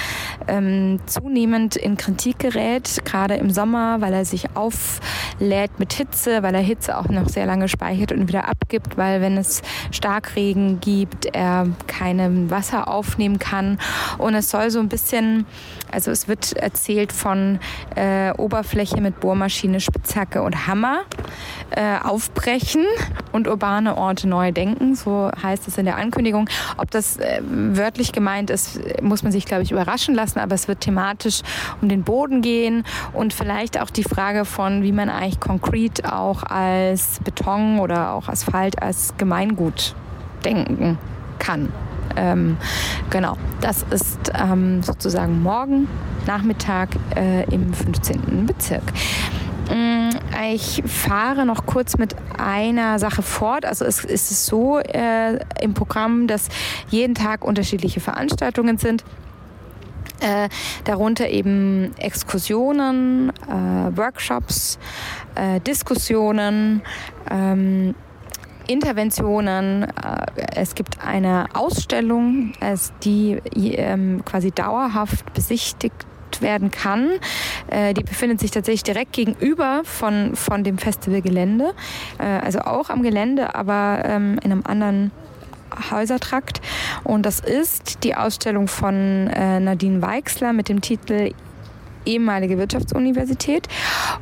ähm, zunehmend in Kritik gerät, gerade im Sommer, weil er sich auflädt mit Hitze, weil er Hitze auch noch sehr lange speichert und wieder abgibt, weil wenn es Starkregen gibt, er keine Wasser aufnehmen kann. Und es soll so ein bisschen, also es wird erzählt von äh, Oberfläche mit Bohrmaschine, Spitzhacke und Hammer äh, aufbrechen und urbane Orte neu denken. So heißt es in der Ankündigung. Ob das äh, wörtlich gemeint ist, muss man sich, glaube ich, überraschen lassen. Aber es wird thematisch um den Boden gehen und vielleicht auch die Frage von, wie man eigentlich konkret auch als Beton oder auch Asphalt als Gemeingut denken kann. Ähm, genau, das ist ähm, sozusagen morgen Nachmittag äh, im 15. Bezirk. Mm, Ich fahre noch kurz mit einer Sache fort. Also es ist so äh, im Programm, dass jeden Tag unterschiedliche Veranstaltungen sind. Äh, darunter eben Exkursionen, äh, Workshops, äh, Diskussionen, ähm, Interventionen. Äh, es gibt eine Ausstellung, die ähm, quasi dauerhaft besichtigt werden kann. Äh, die befindet sich tatsächlich direkt gegenüber von, von dem Festivalgelände, äh, also auch am Gelände, aber ähm, in einem anderen Häusertrakt. Und das ist die Ausstellung von Nadine Weixler mit dem Titel ehemalige Wirtschaftsuniversität.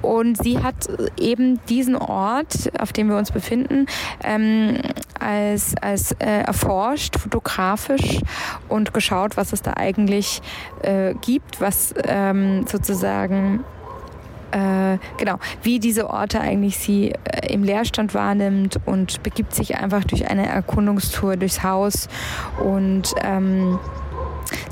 Und sie hat eben diesen Ort, auf dem wir uns befinden, ähm, als, als äh, erforscht, fotografisch und geschaut, was es da eigentlich äh, gibt, was ähm, sozusagen äh, genau, wie diese Orte eigentlich sie äh, im Leerstand wahrnimmt und begibt sich einfach durch eine Erkundungstour durchs Haus und ähm,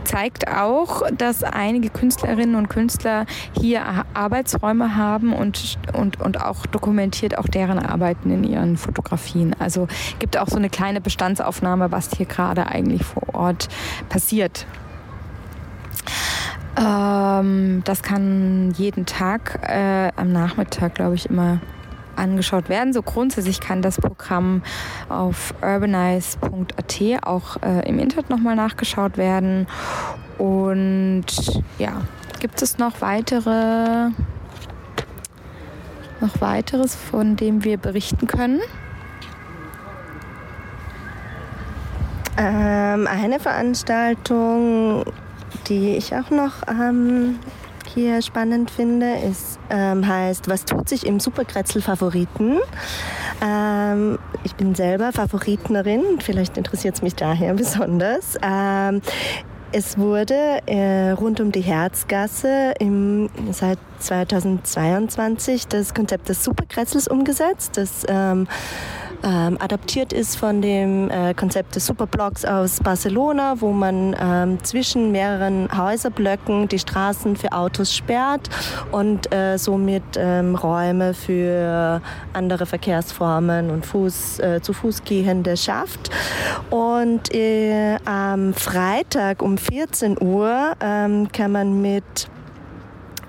zeigt auch, dass einige Künstlerinnen und Künstler hier Ar- Arbeitsräume haben und, und, und auch dokumentiert auch deren Arbeiten in ihren Fotografien. Also gibt auch so eine kleine Bestandsaufnahme, was hier gerade eigentlich vor Ort passiert. Ähm, das kann jeden Tag äh, am Nachmittag, glaube ich, immer angeschaut werden. So grundsätzlich kann das Programm auf urbanize.at auch äh, im Internet nochmal nachgeschaut werden. Und ja, gibt es noch weitere noch weiteres, von dem wir berichten können? Ähm, eine Veranstaltung, die ich auch noch ähm, hier spannend finde, ist, ähm, heißt Was tut sich im Superkretzel Favoriten? Ähm, ich bin selber Favoritnerin, vielleicht interessiert es mich daher besonders. Ähm, es wurde äh, rund um die Herzgasse im, seit 2022 das Konzept des Superkretzels umgesetzt, das ähm, ähm, adaptiert ist von dem äh, Konzept des Superblocks aus Barcelona, wo man ähm, zwischen mehreren Häuserblöcken die Straßen für Autos sperrt und äh, somit ähm, Räume für andere Verkehrsformen und Fuß, äh, zu Fuß gehende schafft. Und äh, am Freitag um 14 Uhr ähm, kann man mit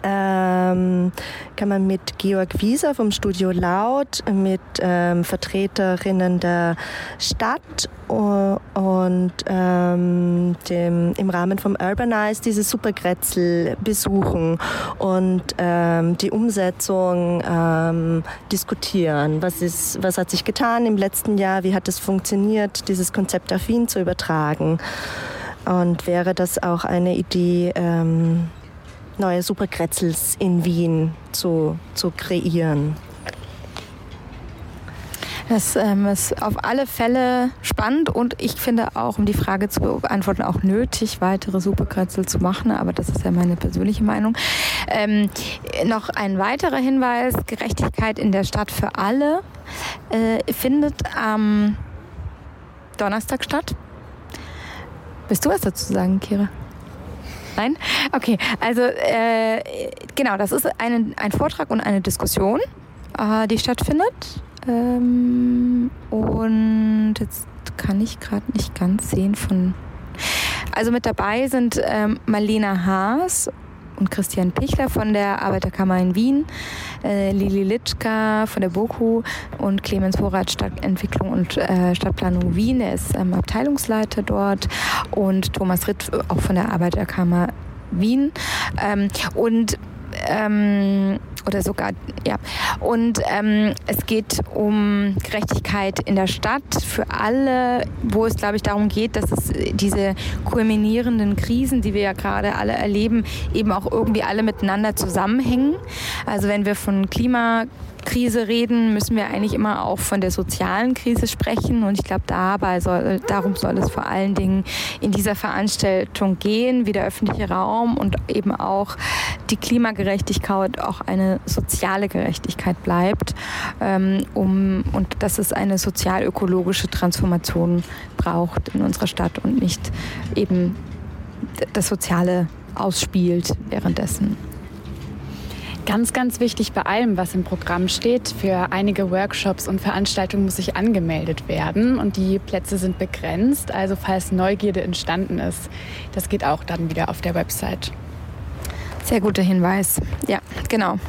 ähm, kann man mit Georg Wieser vom Studio Laut, mit ähm, Vertreterinnen der Stadt und ähm, dem, im Rahmen vom Urbanize dieses Supergrätzl besuchen und ähm, die Umsetzung ähm, diskutieren. Was, ist, was hat sich getan im letzten Jahr? Wie hat es funktioniert, dieses Konzept auf Wien zu übertragen? Und wäre das auch eine Idee, ähm, neue Superkretzels in Wien zu, zu kreieren. Das ähm, ist auf alle Fälle spannend und ich finde auch, um die Frage zu beantworten, auch nötig, weitere Superkretzel zu machen. Aber das ist ja meine persönliche Meinung. Ähm, noch ein weiterer Hinweis: Gerechtigkeit in der Stadt für alle äh, findet am Donnerstag statt. Bist du was dazu sagen, Kira? Nein? Okay, also äh, genau, das ist eine, ein Vortrag und eine Diskussion, äh, die stattfindet. Ähm, und jetzt kann ich gerade nicht ganz sehen von. Also mit dabei sind ähm, Marlena Haas und Christian Pichler von der Arbeiterkammer in Wien, äh, Lili Litschka von der BOKU und Clemens Horath Stadtentwicklung und äh, Stadtplanung Wien, der ist ähm, Abteilungsleiter dort und Thomas Ritt auch von der Arbeiterkammer Wien. Ähm, und ähm, oder sogar, ja. Und ähm, es geht um Gerechtigkeit in der Stadt für alle, wo es, glaube ich, darum geht, dass es diese kulminierenden Krisen, die wir ja gerade alle erleben, eben auch irgendwie alle miteinander zusammenhängen. Also wenn wir von Klima Krise reden, müssen wir eigentlich immer auch von der sozialen Krise sprechen. Und ich glaube, dabei soll, darum soll es vor allen Dingen in dieser Veranstaltung gehen, wie der öffentliche Raum und eben auch die Klimagerechtigkeit auch eine soziale Gerechtigkeit bleibt. Ähm, um, und dass es eine sozial-ökologische Transformation braucht in unserer Stadt und nicht eben das Soziale ausspielt währenddessen. Ganz, ganz wichtig bei allem, was im Programm steht. Für einige Workshops und Veranstaltungen muss sich angemeldet werden und die Plätze sind begrenzt. Also falls Neugierde entstanden ist, das geht auch dann wieder auf der Website. Sehr guter Hinweis. Ja, genau.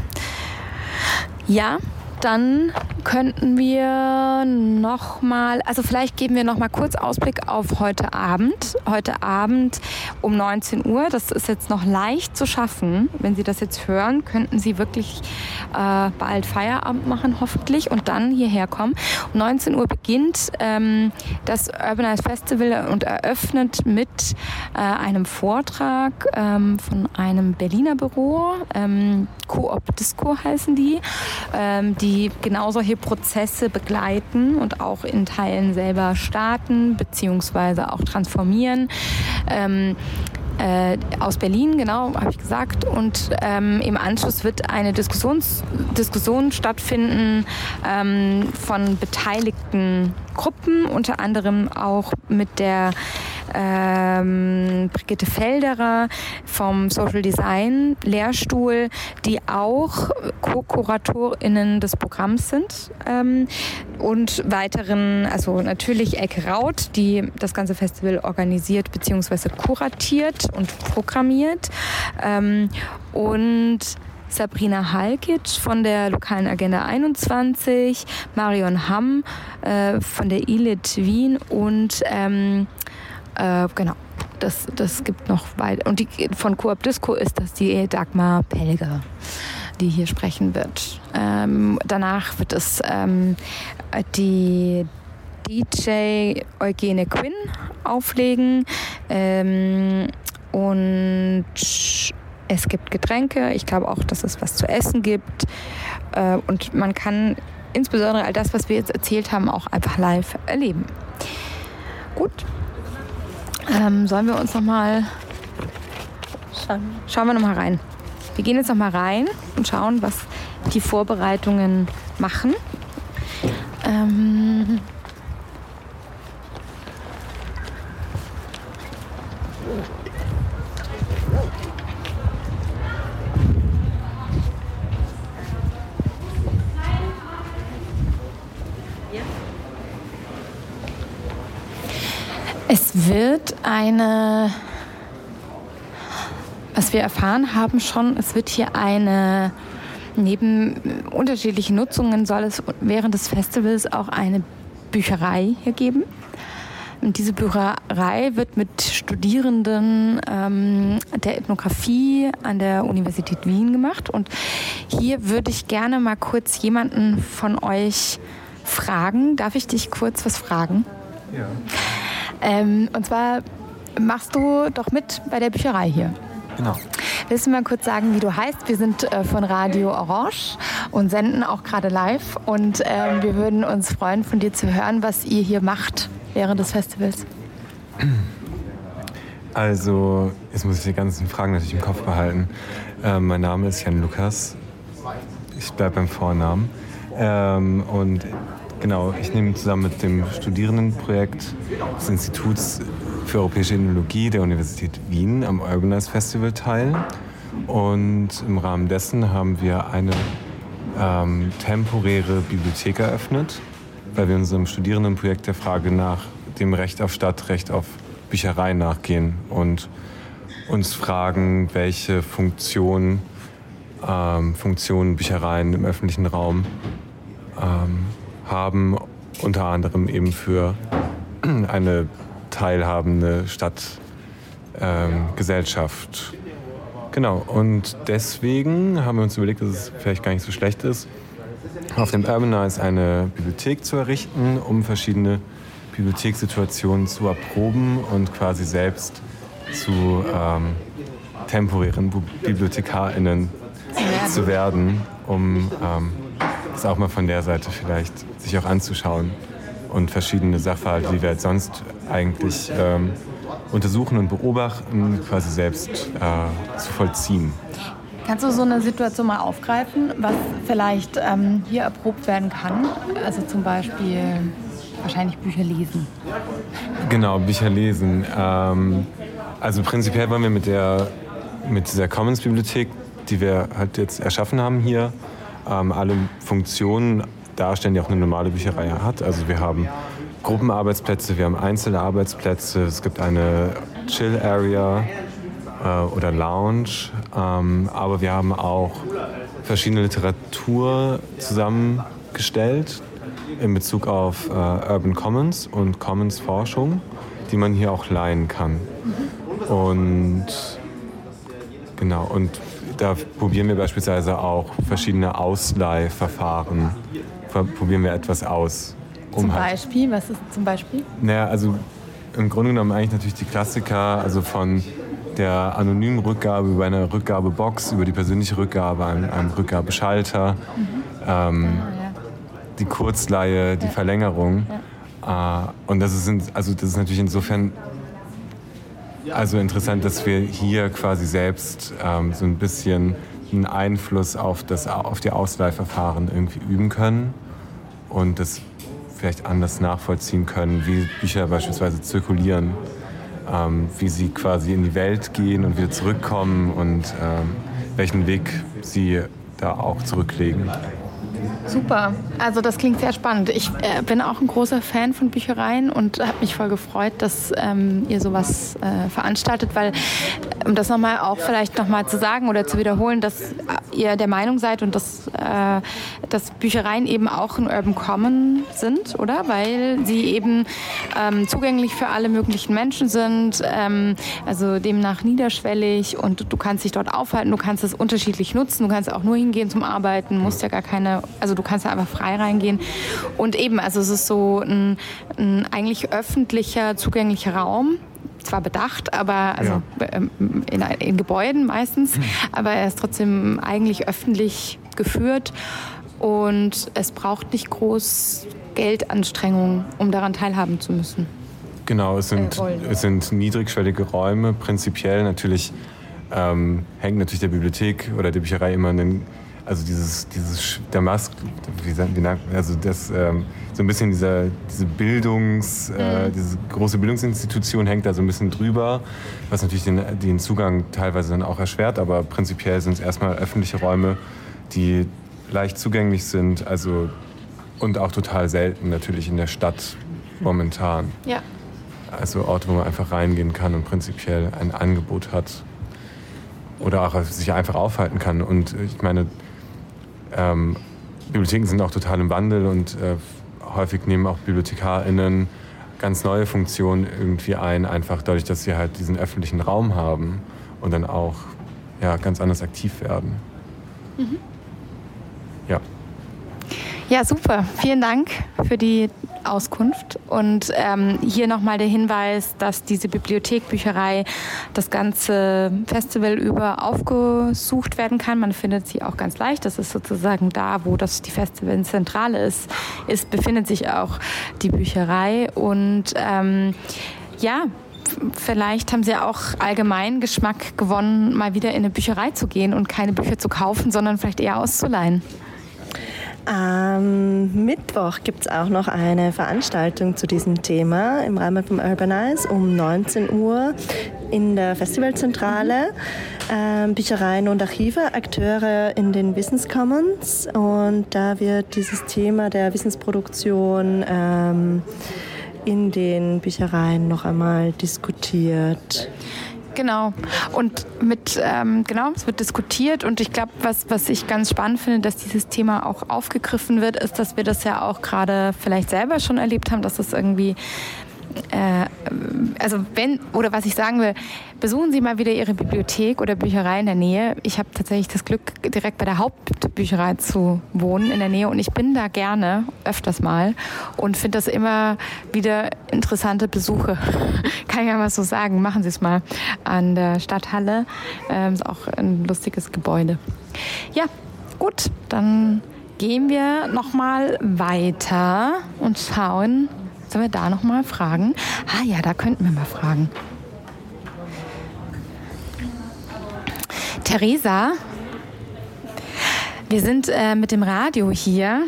Ja, dann könnten wir noch mal, also vielleicht geben wir noch mal kurz Ausblick auf heute Abend. Heute Abend um 19 Uhr. Das ist jetzt noch leicht zu schaffen. Wenn Sie das jetzt hören, könnten Sie wirklich äh, bald Feierabend machen, hoffentlich, und dann hierher kommen. Um 19 Uhr beginnt ähm, das Urbanize Festival und eröffnet mit äh, einem Vortrag ähm, von einem Berliner Büro. Ähm, Coop Disco heißen die, ähm, die genau solche Prozesse begleiten und auch in Teilen selber starten beziehungsweise auch transformieren. Ähm, äh, aus Berlin, genau, habe ich gesagt. Und ähm, im Anschluss wird eine Diskussions Diskussion stattfinden ähm, von beteiligten Gruppen, unter anderem auch mit der ähm, Brigitte Felderer vom Social Design Lehrstuhl, die auch Co-KuratorInnen des Programms sind ähm, und weiteren, also natürlich Ecke Raut, die das ganze Festival organisiert bzw. kuratiert und programmiert ähm, und Sabrina Halkic von der lokalen Agenda 21, Marion Hamm äh, von der ILIT Wien und ähm, äh, genau. Das, das gibt noch weit. Und die, von Coop Disco ist das die Dagmar Pelger, die hier sprechen wird. Ähm, danach wird es ähm, die DJ Eugene Quinn auflegen. Ähm, und es gibt Getränke. Ich glaube auch, dass es was zu essen gibt. Äh, und man kann insbesondere all das, was wir jetzt erzählt haben, auch einfach live erleben. Gut. Ähm, sollen wir uns noch mal schauen, schauen wir noch mal rein. Wir gehen jetzt noch mal rein und schauen, was die Vorbereitungen machen. Ähm, Es wird eine, was wir erfahren haben schon, es wird hier eine, neben unterschiedlichen Nutzungen soll es während des Festivals auch eine Bücherei hier geben. Und diese Bücherei wird mit Studierenden ähm, der Ethnographie an der Universität Wien gemacht. Und hier würde ich gerne mal kurz jemanden von euch fragen. Darf ich dich kurz was fragen? Ja. Ähm, und zwar machst du doch mit bei der Bücherei hier. Genau. Willst du mal kurz sagen, wie du heißt? Wir sind äh, von Radio Orange und senden auch gerade live. Und ähm, wir würden uns freuen, von dir zu hören, was ihr hier macht während des Festivals. Also, jetzt muss ich die ganzen Fragen natürlich im Kopf behalten. Ähm, mein Name ist Jan Lukas. Ich bleibe beim Vornamen. Ähm, und genau, ich nehme zusammen mit dem Studierendenprojekt des Instituts für Europäische Ethnologie der Universität Wien am Urbanized Festival teil. Und im Rahmen dessen haben wir eine ähm, temporäre Bibliothek eröffnet, weil wir unserem Studierendenprojekt der Frage nach dem Recht auf Stadt, Recht auf Bücherei nachgehen und uns fragen, welche Funktion, ähm, Funktionen Büchereien im öffentlichen Raum ähm, haben, unter anderem eben für eine teilhabende Stadtgesellschaft. genau, und deswegen haben wir uns überlegt, dass es vielleicht gar nicht so schlecht ist, auf dem Urbanize eine Bibliothek zu errichten, um verschiedene Bibliothekssituationen zu erproben und quasi selbst zu ähm, temporären BibliothekarInnen zu werden, um ähm, das auch mal von der Seite vielleicht sich auch anzuschauen und verschiedene Sachverhalte, die wir jetzt sonst eigentlich ähm, untersuchen und beobachten, quasi selbst äh, zu vollziehen. Kannst du so eine Situation mal aufgreifen, was vielleicht ähm, hier erprobt werden kann? Also zum Beispiel wahrscheinlich Bücher lesen. Genau, Bücher lesen. Ähm, also prinzipiell wollen wir mit, der, mit dieser Commons-Bibliothek, die wir halt jetzt erschaffen haben hier, ähm, alle Funktionen darstellen, die auch eine normale Bücherei hat. Also wir haben Gruppenarbeitsplätze, wir haben einzelne Arbeitsplätze, es gibt eine Chill-Area äh, oder Lounge, ähm, aber wir haben auch verschiedene Literatur zusammengestellt in Bezug auf äh, Urban Commons und Commons Forschung, die man hier auch leihen kann. Und genau, und da probieren wir beispielsweise auch verschiedene Ausleihverfahren. Ver- Probieren wir etwas aus. Zum halt- Beispiel, was ist zum Beispiel? naja, also im Grunde genommen eigentlich natürlich die Klassiker, also von der anonymen Rückgabe über eine Rückgabebox, über die persönliche Rückgabe, einem, einem Rückgabeschalter, ähm, die Kurzleihe, die Verlängerung. Äh, und das ist, also das ist natürlich insofern also interessant, dass wir hier quasi selbst ähm, so ein bisschen einen Einfluss auf, das, auf die Ausleihverfahren irgendwie üben können und das vielleicht anders nachvollziehen können, wie Bücher beispielsweise zirkulieren, ähm, wie sie quasi in die Welt gehen und wieder zurückkommen und ähm, welchen Weg sie da auch zurücklegen. Super. Also das klingt sehr spannend. Ich äh, bin auch ein großer Fan von Büchereien und habe mich voll gefreut, dass ähm, ihr sowas äh, veranstaltet, weil um das nochmal auch vielleicht nochmal zu sagen oder zu wiederholen, dass äh, ihr der Meinung seid und dass, äh, dass Büchereien eben auch ein Urban Common sind, oder? Weil sie eben ähm, zugänglich für alle möglichen Menschen sind, ähm, also demnach niederschwellig und du kannst dich dort aufhalten, du kannst es unterschiedlich nutzen, du kannst auch nur hingehen zum Arbeiten, musst ja gar keine, also du kannst da einfach frei reingehen. Und eben, also es ist so ein, ein eigentlich öffentlicher, zugänglicher Raum. Zwar bedacht, aber also ähm, in, in Gebäuden meistens, aber er ist trotzdem eigentlich öffentlich geführt. und es braucht nicht groß Geldanstrengungen, um daran teilhaben zu müssen. Genau, es sind, Äh, es sind niedrigschwellige Räume. Prinzipiell natürlich ähm, hängt natürlich der Bibliothek oder der Bücherei immer einen, also dieses, dieses der Mask, wie wie nennt- also das ähm, so ein bisschen dieser, diese Bildungs, äh, diese große Bildungsinstitution hängt da so ein bisschen drüber, was natürlich den, den Zugang teilweise dann auch erschwert, aber prinzipiell sind es erstmal öffentliche Räume, die leicht zugänglich sind, also und auch total selten natürlich in der Stadt momentan. Ja. Also Orte, wo man einfach reingehen kann und prinzipiell ein Angebot hat. Oder auch sich einfach aufhalten kann. Und ich meine, ähm, Bibliotheken sind auch total im Wandel und äh, häufig nehmen auch BibliothekarInnen ganz neue Funktionen irgendwie ein, einfach dadurch, dass sie halt diesen öffentlichen Raum haben und dann auch ja, ganz anders aktiv werden. Ja. Ja, super. Vielen Dank für die Auskunft. Und ähm, hier nochmal der Hinweis, dass diese Bibliothek, Bücherei das ganze Festival über aufgesucht werden kann. Man findet sie auch ganz leicht. Das ist sozusagen da, wo das die Festivalzentrale ist, ist befindet sich auch die Bücherei. Und ähm, ja, Vielleicht haben Sie auch allgemein Geschmack gewonnen, mal wieder in eine Bücherei zu gehen und keine Bücher zu kaufen, sondern vielleicht eher auszuleihen. Am Mittwoch gibt es auch noch eine Veranstaltung zu diesem Thema im Rahmen vom Urbanize um 19 Uhr in der Festivalzentrale. Ähm, Büchereien und Archive, Akteure in den Wissenscommons. Und da wird dieses Thema der Wissensproduktion ähm, in den Büchereien noch einmal diskutiert. Genau. Und mit, ähm, genau, es wird diskutiert und ich glaube, was, was ich ganz spannend finde, dass dieses Thema auch aufgegriffen wird, ist, dass wir das ja auch gerade vielleicht selber schon erlebt haben, dass es irgendwie äh, also wenn, oder was ich sagen will, besuchen Sie mal wieder Ihre Bibliothek oder Bücherei in der Nähe. Ich habe tatsächlich das Glück, direkt bei der Hauptbücherei zu wohnen in der Nähe und ich bin da gerne öfters mal und finde das immer wieder interessante Besuche. *laughs* Kann ich ja mal so sagen. Machen Sie es mal an der Stadthalle. Ähm, ist auch ein lustiges Gebäude. Ja, gut, dann gehen wir noch mal weiter und schauen, Sollen wir da noch mal fragen? Ah ja, da könnten wir mal fragen. Theresa, wir sind äh, mit dem Radio hier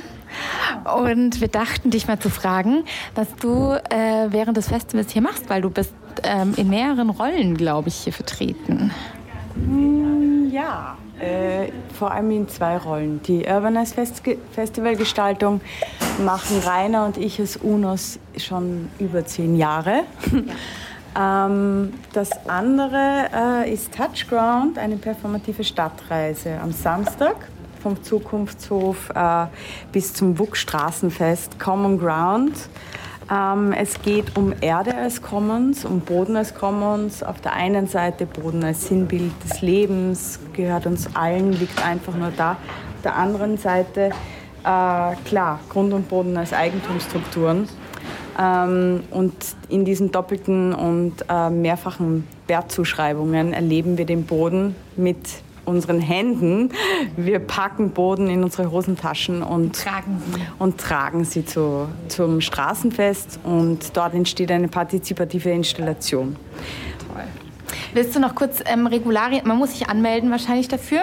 und wir dachten, dich mal zu fragen, was du äh, während des Festivals hier machst, weil du bist ähm, in mehreren Rollen, glaube ich, hier vertreten. Ja, äh, vor allem in zwei Rollen. Die Urbanize Fest Festivalgestaltung machen Rainer und ich als UNOS schon über zehn Jahre. *laughs* ähm, das andere äh, ist Touchground, eine performative Stadtreise am Samstag vom Zukunftshof äh, bis zum WUK Straßenfest Common Ground. Ähm, es geht um Erde als Commons, um Boden als Commons. Auf der einen Seite Boden als Sinnbild des Lebens, gehört uns allen, liegt einfach nur da. Auf der anderen Seite, äh, klar, Grund und Boden als Eigentumsstrukturen. Ähm, und in diesen doppelten und äh, mehrfachen Wertzuschreibungen erleben wir den Boden mit unseren Händen. Wir packen Boden in unsere Hosentaschen und Tragen sie. und tragen sie zu, zum Straßenfest und dort entsteht eine partizipative Installation. Willst du noch kurz ähm, Regularien? Man muss sich anmelden wahrscheinlich dafür.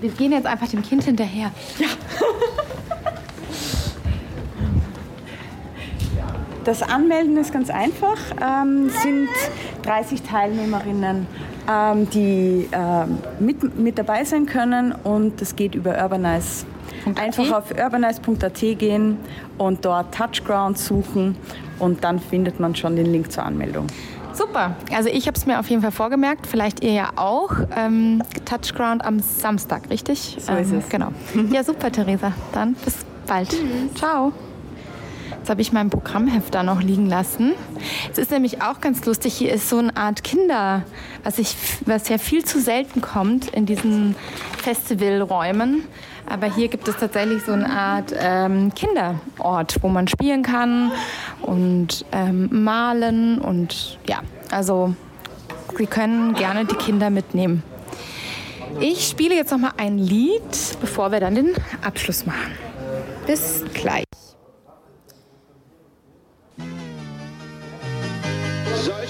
Wir gehen jetzt einfach dem Kind hinterher. Das Anmelden ist ganz einfach. Ähm, sind 30 Teilnehmerinnen, ähm, die ähm, mit, mit dabei sein können und das geht über Urbanize. Einfach auf urbanize.at gehen und dort Touchground suchen und dann findet man schon den Link zur Anmeldung. Super. Also ich habe es mir auf jeden Fall vorgemerkt. Vielleicht ihr ja auch. Ähm, Touchground am Samstag, richtig? So ist ähm, es. Genau. *laughs* Ja, super, Theresa. Dann bis bald. Ciao. Habe ich mein Programmheft da noch liegen lassen. Es ist nämlich auch ganz lustig. Hier ist so eine Art Kinder, was, ich, was ja viel zu selten kommt in diesen Festivalräumen. Aber hier gibt es tatsächlich so eine Art ähm, Kinderort, wo man spielen kann und ähm, malen. Und ja, also Sie können gerne die Kinder mitnehmen. Ich spiele jetzt noch mal ein Lied, bevor wir dann den Abschluss machen. Bis gleich.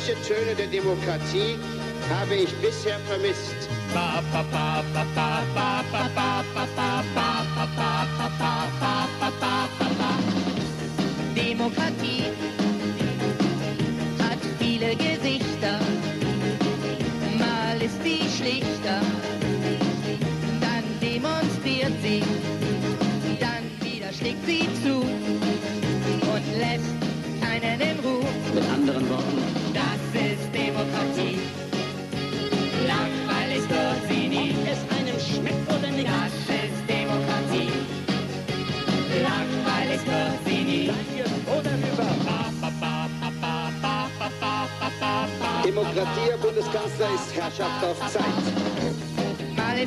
Solche Töne der Demokratie habe ich bisher vermisst. Demokratie hat viele Gesichter. Mal ist sie schlichter, dann demonstriert sie, dann wieder schlägt sie zu und lässt keinen in Ruhe. Mit anderen Worten, Demokratie, Herr Bundeskanzler, ist Herrschaft auf Zeit. Mal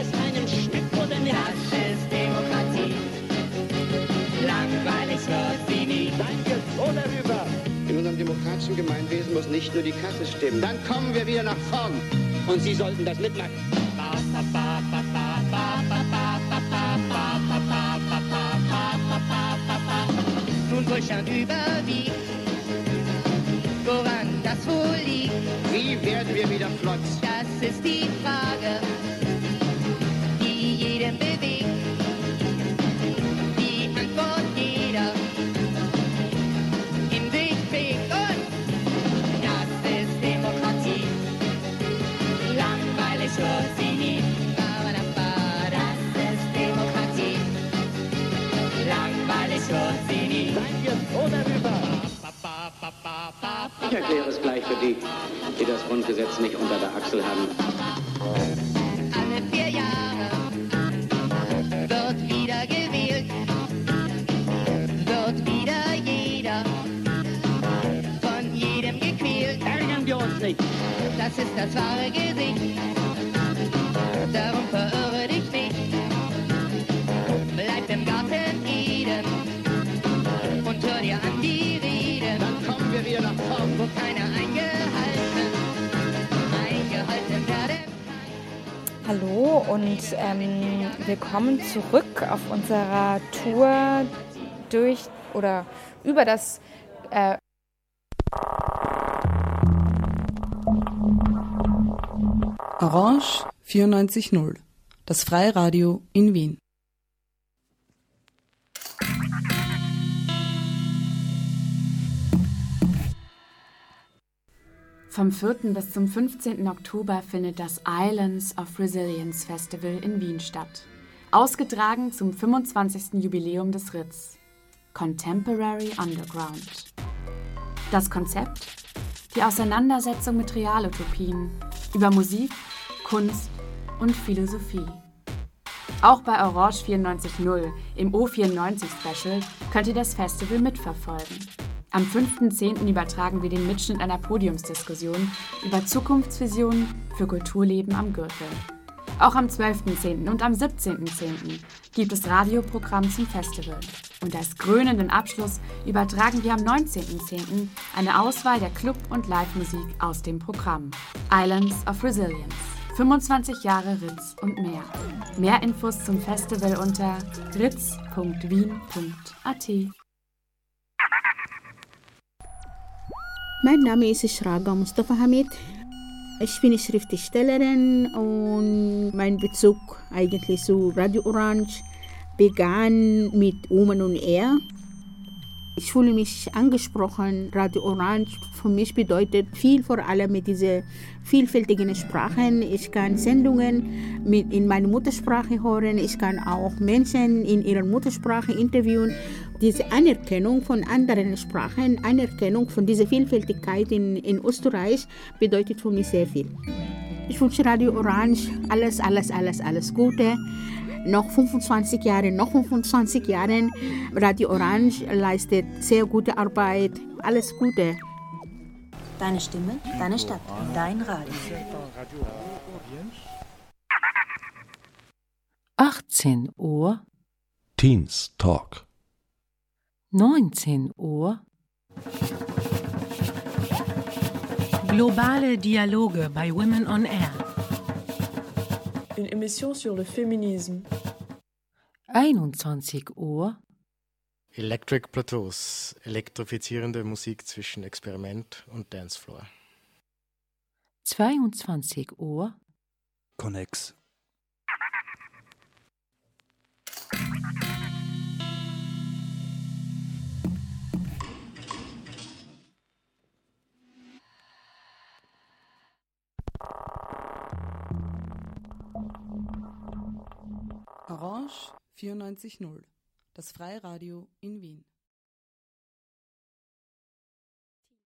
Es einem schmeckt oder nicht. Das ist Demokratie. Langweilig wird sie nie. Danke, oder über. In unserem demokratischen Gemeinwesen muss nicht nur die Kasse stimmen. Dann kommen wir wieder nach vorn. Und Sie sollten das mitmachen. Nun Wohlstand überwiegt. Woran das wohl liegt, Wie werden wir wieder flott? das ist die Frage, bewegt. Die Antwort jeder in sich trägt. Und das ist Demokratie. Langweilig wird sie nie. Das ist Demokratie. Langweilig wird sie nie. Danke, oder über. Ich erkläre es gleich für die, die das Grundgesetz nicht unter der Achsel haben. Das ist das wahre Gesicht, darum verirre dich nicht. Bleib im Garten Eden und hör dir an die Reden, Dann kommen wir wieder nach vorn. wo keiner eingehalten, eingehalten werden. Hallo und ähm, willkommen zurück auf unserer Tour durch oder über das äh, Orange 94.0, das Freiradio in Wien. Vom 4. bis zum 15. Oktober findet das Islands of Resilience Festival in Wien statt. Ausgetragen zum 25. Jubiläum des Ritz. Contemporary Underground. Das Konzept? Die Auseinandersetzung mit Realutopien über Musik, Kunst und Philosophie. Auch bei Orange 94.0 im O94 Special könnt ihr das Festival mitverfolgen. Am 5.10. übertragen wir den Mitschnitt einer Podiumsdiskussion über Zukunftsvisionen für Kulturleben am Gürtel. Auch am 12.10. und am 17.10. gibt es Radioprogramm zum Festival. Und als krönenden Abschluss übertragen wir am 19.10. eine Auswahl der Club- und Live-Musik aus dem Programm. Islands of Resilience. 25 Jahre Ritz und mehr. Mehr Infos zum Festival unter ritz.wien.at. Mein Name ist Shraga Mustafa Hamid. Ich bin Schriftstellerin und mein Bezug eigentlich zu Radio Orange begann mit Omen und Er. Ich fühle mich angesprochen. Radio Orange für mich bedeutet viel, vor allem mit diesen vielfältigen Sprachen. Ich kann Sendungen mit in meiner Muttersprache hören. Ich kann auch Menschen in ihrer Muttersprache interviewen. Diese Anerkennung von anderen Sprachen, Anerkennung von dieser Vielfältigkeit in, in Österreich bedeutet für mich sehr viel. Ich wünsche Radio Orange alles, alles, alles, alles Gute. Noch 25 Jahre, noch 25 Jahre. Radio Orange leistet sehr gute Arbeit. Alles Gute. Deine Stimme, deine Stadt, dein Radio. 18 Uhr, Teens Talk. 19 Uhr, Globale Dialoge bei Women on Air. Une émission sur le féminisme. 21 Uhr, Electric Plateaus, elektrifizierende Musik zwischen Experiment und Dancefloor. 22 Uhr, Connex. Orange 94.0, das Freiradio in Wien.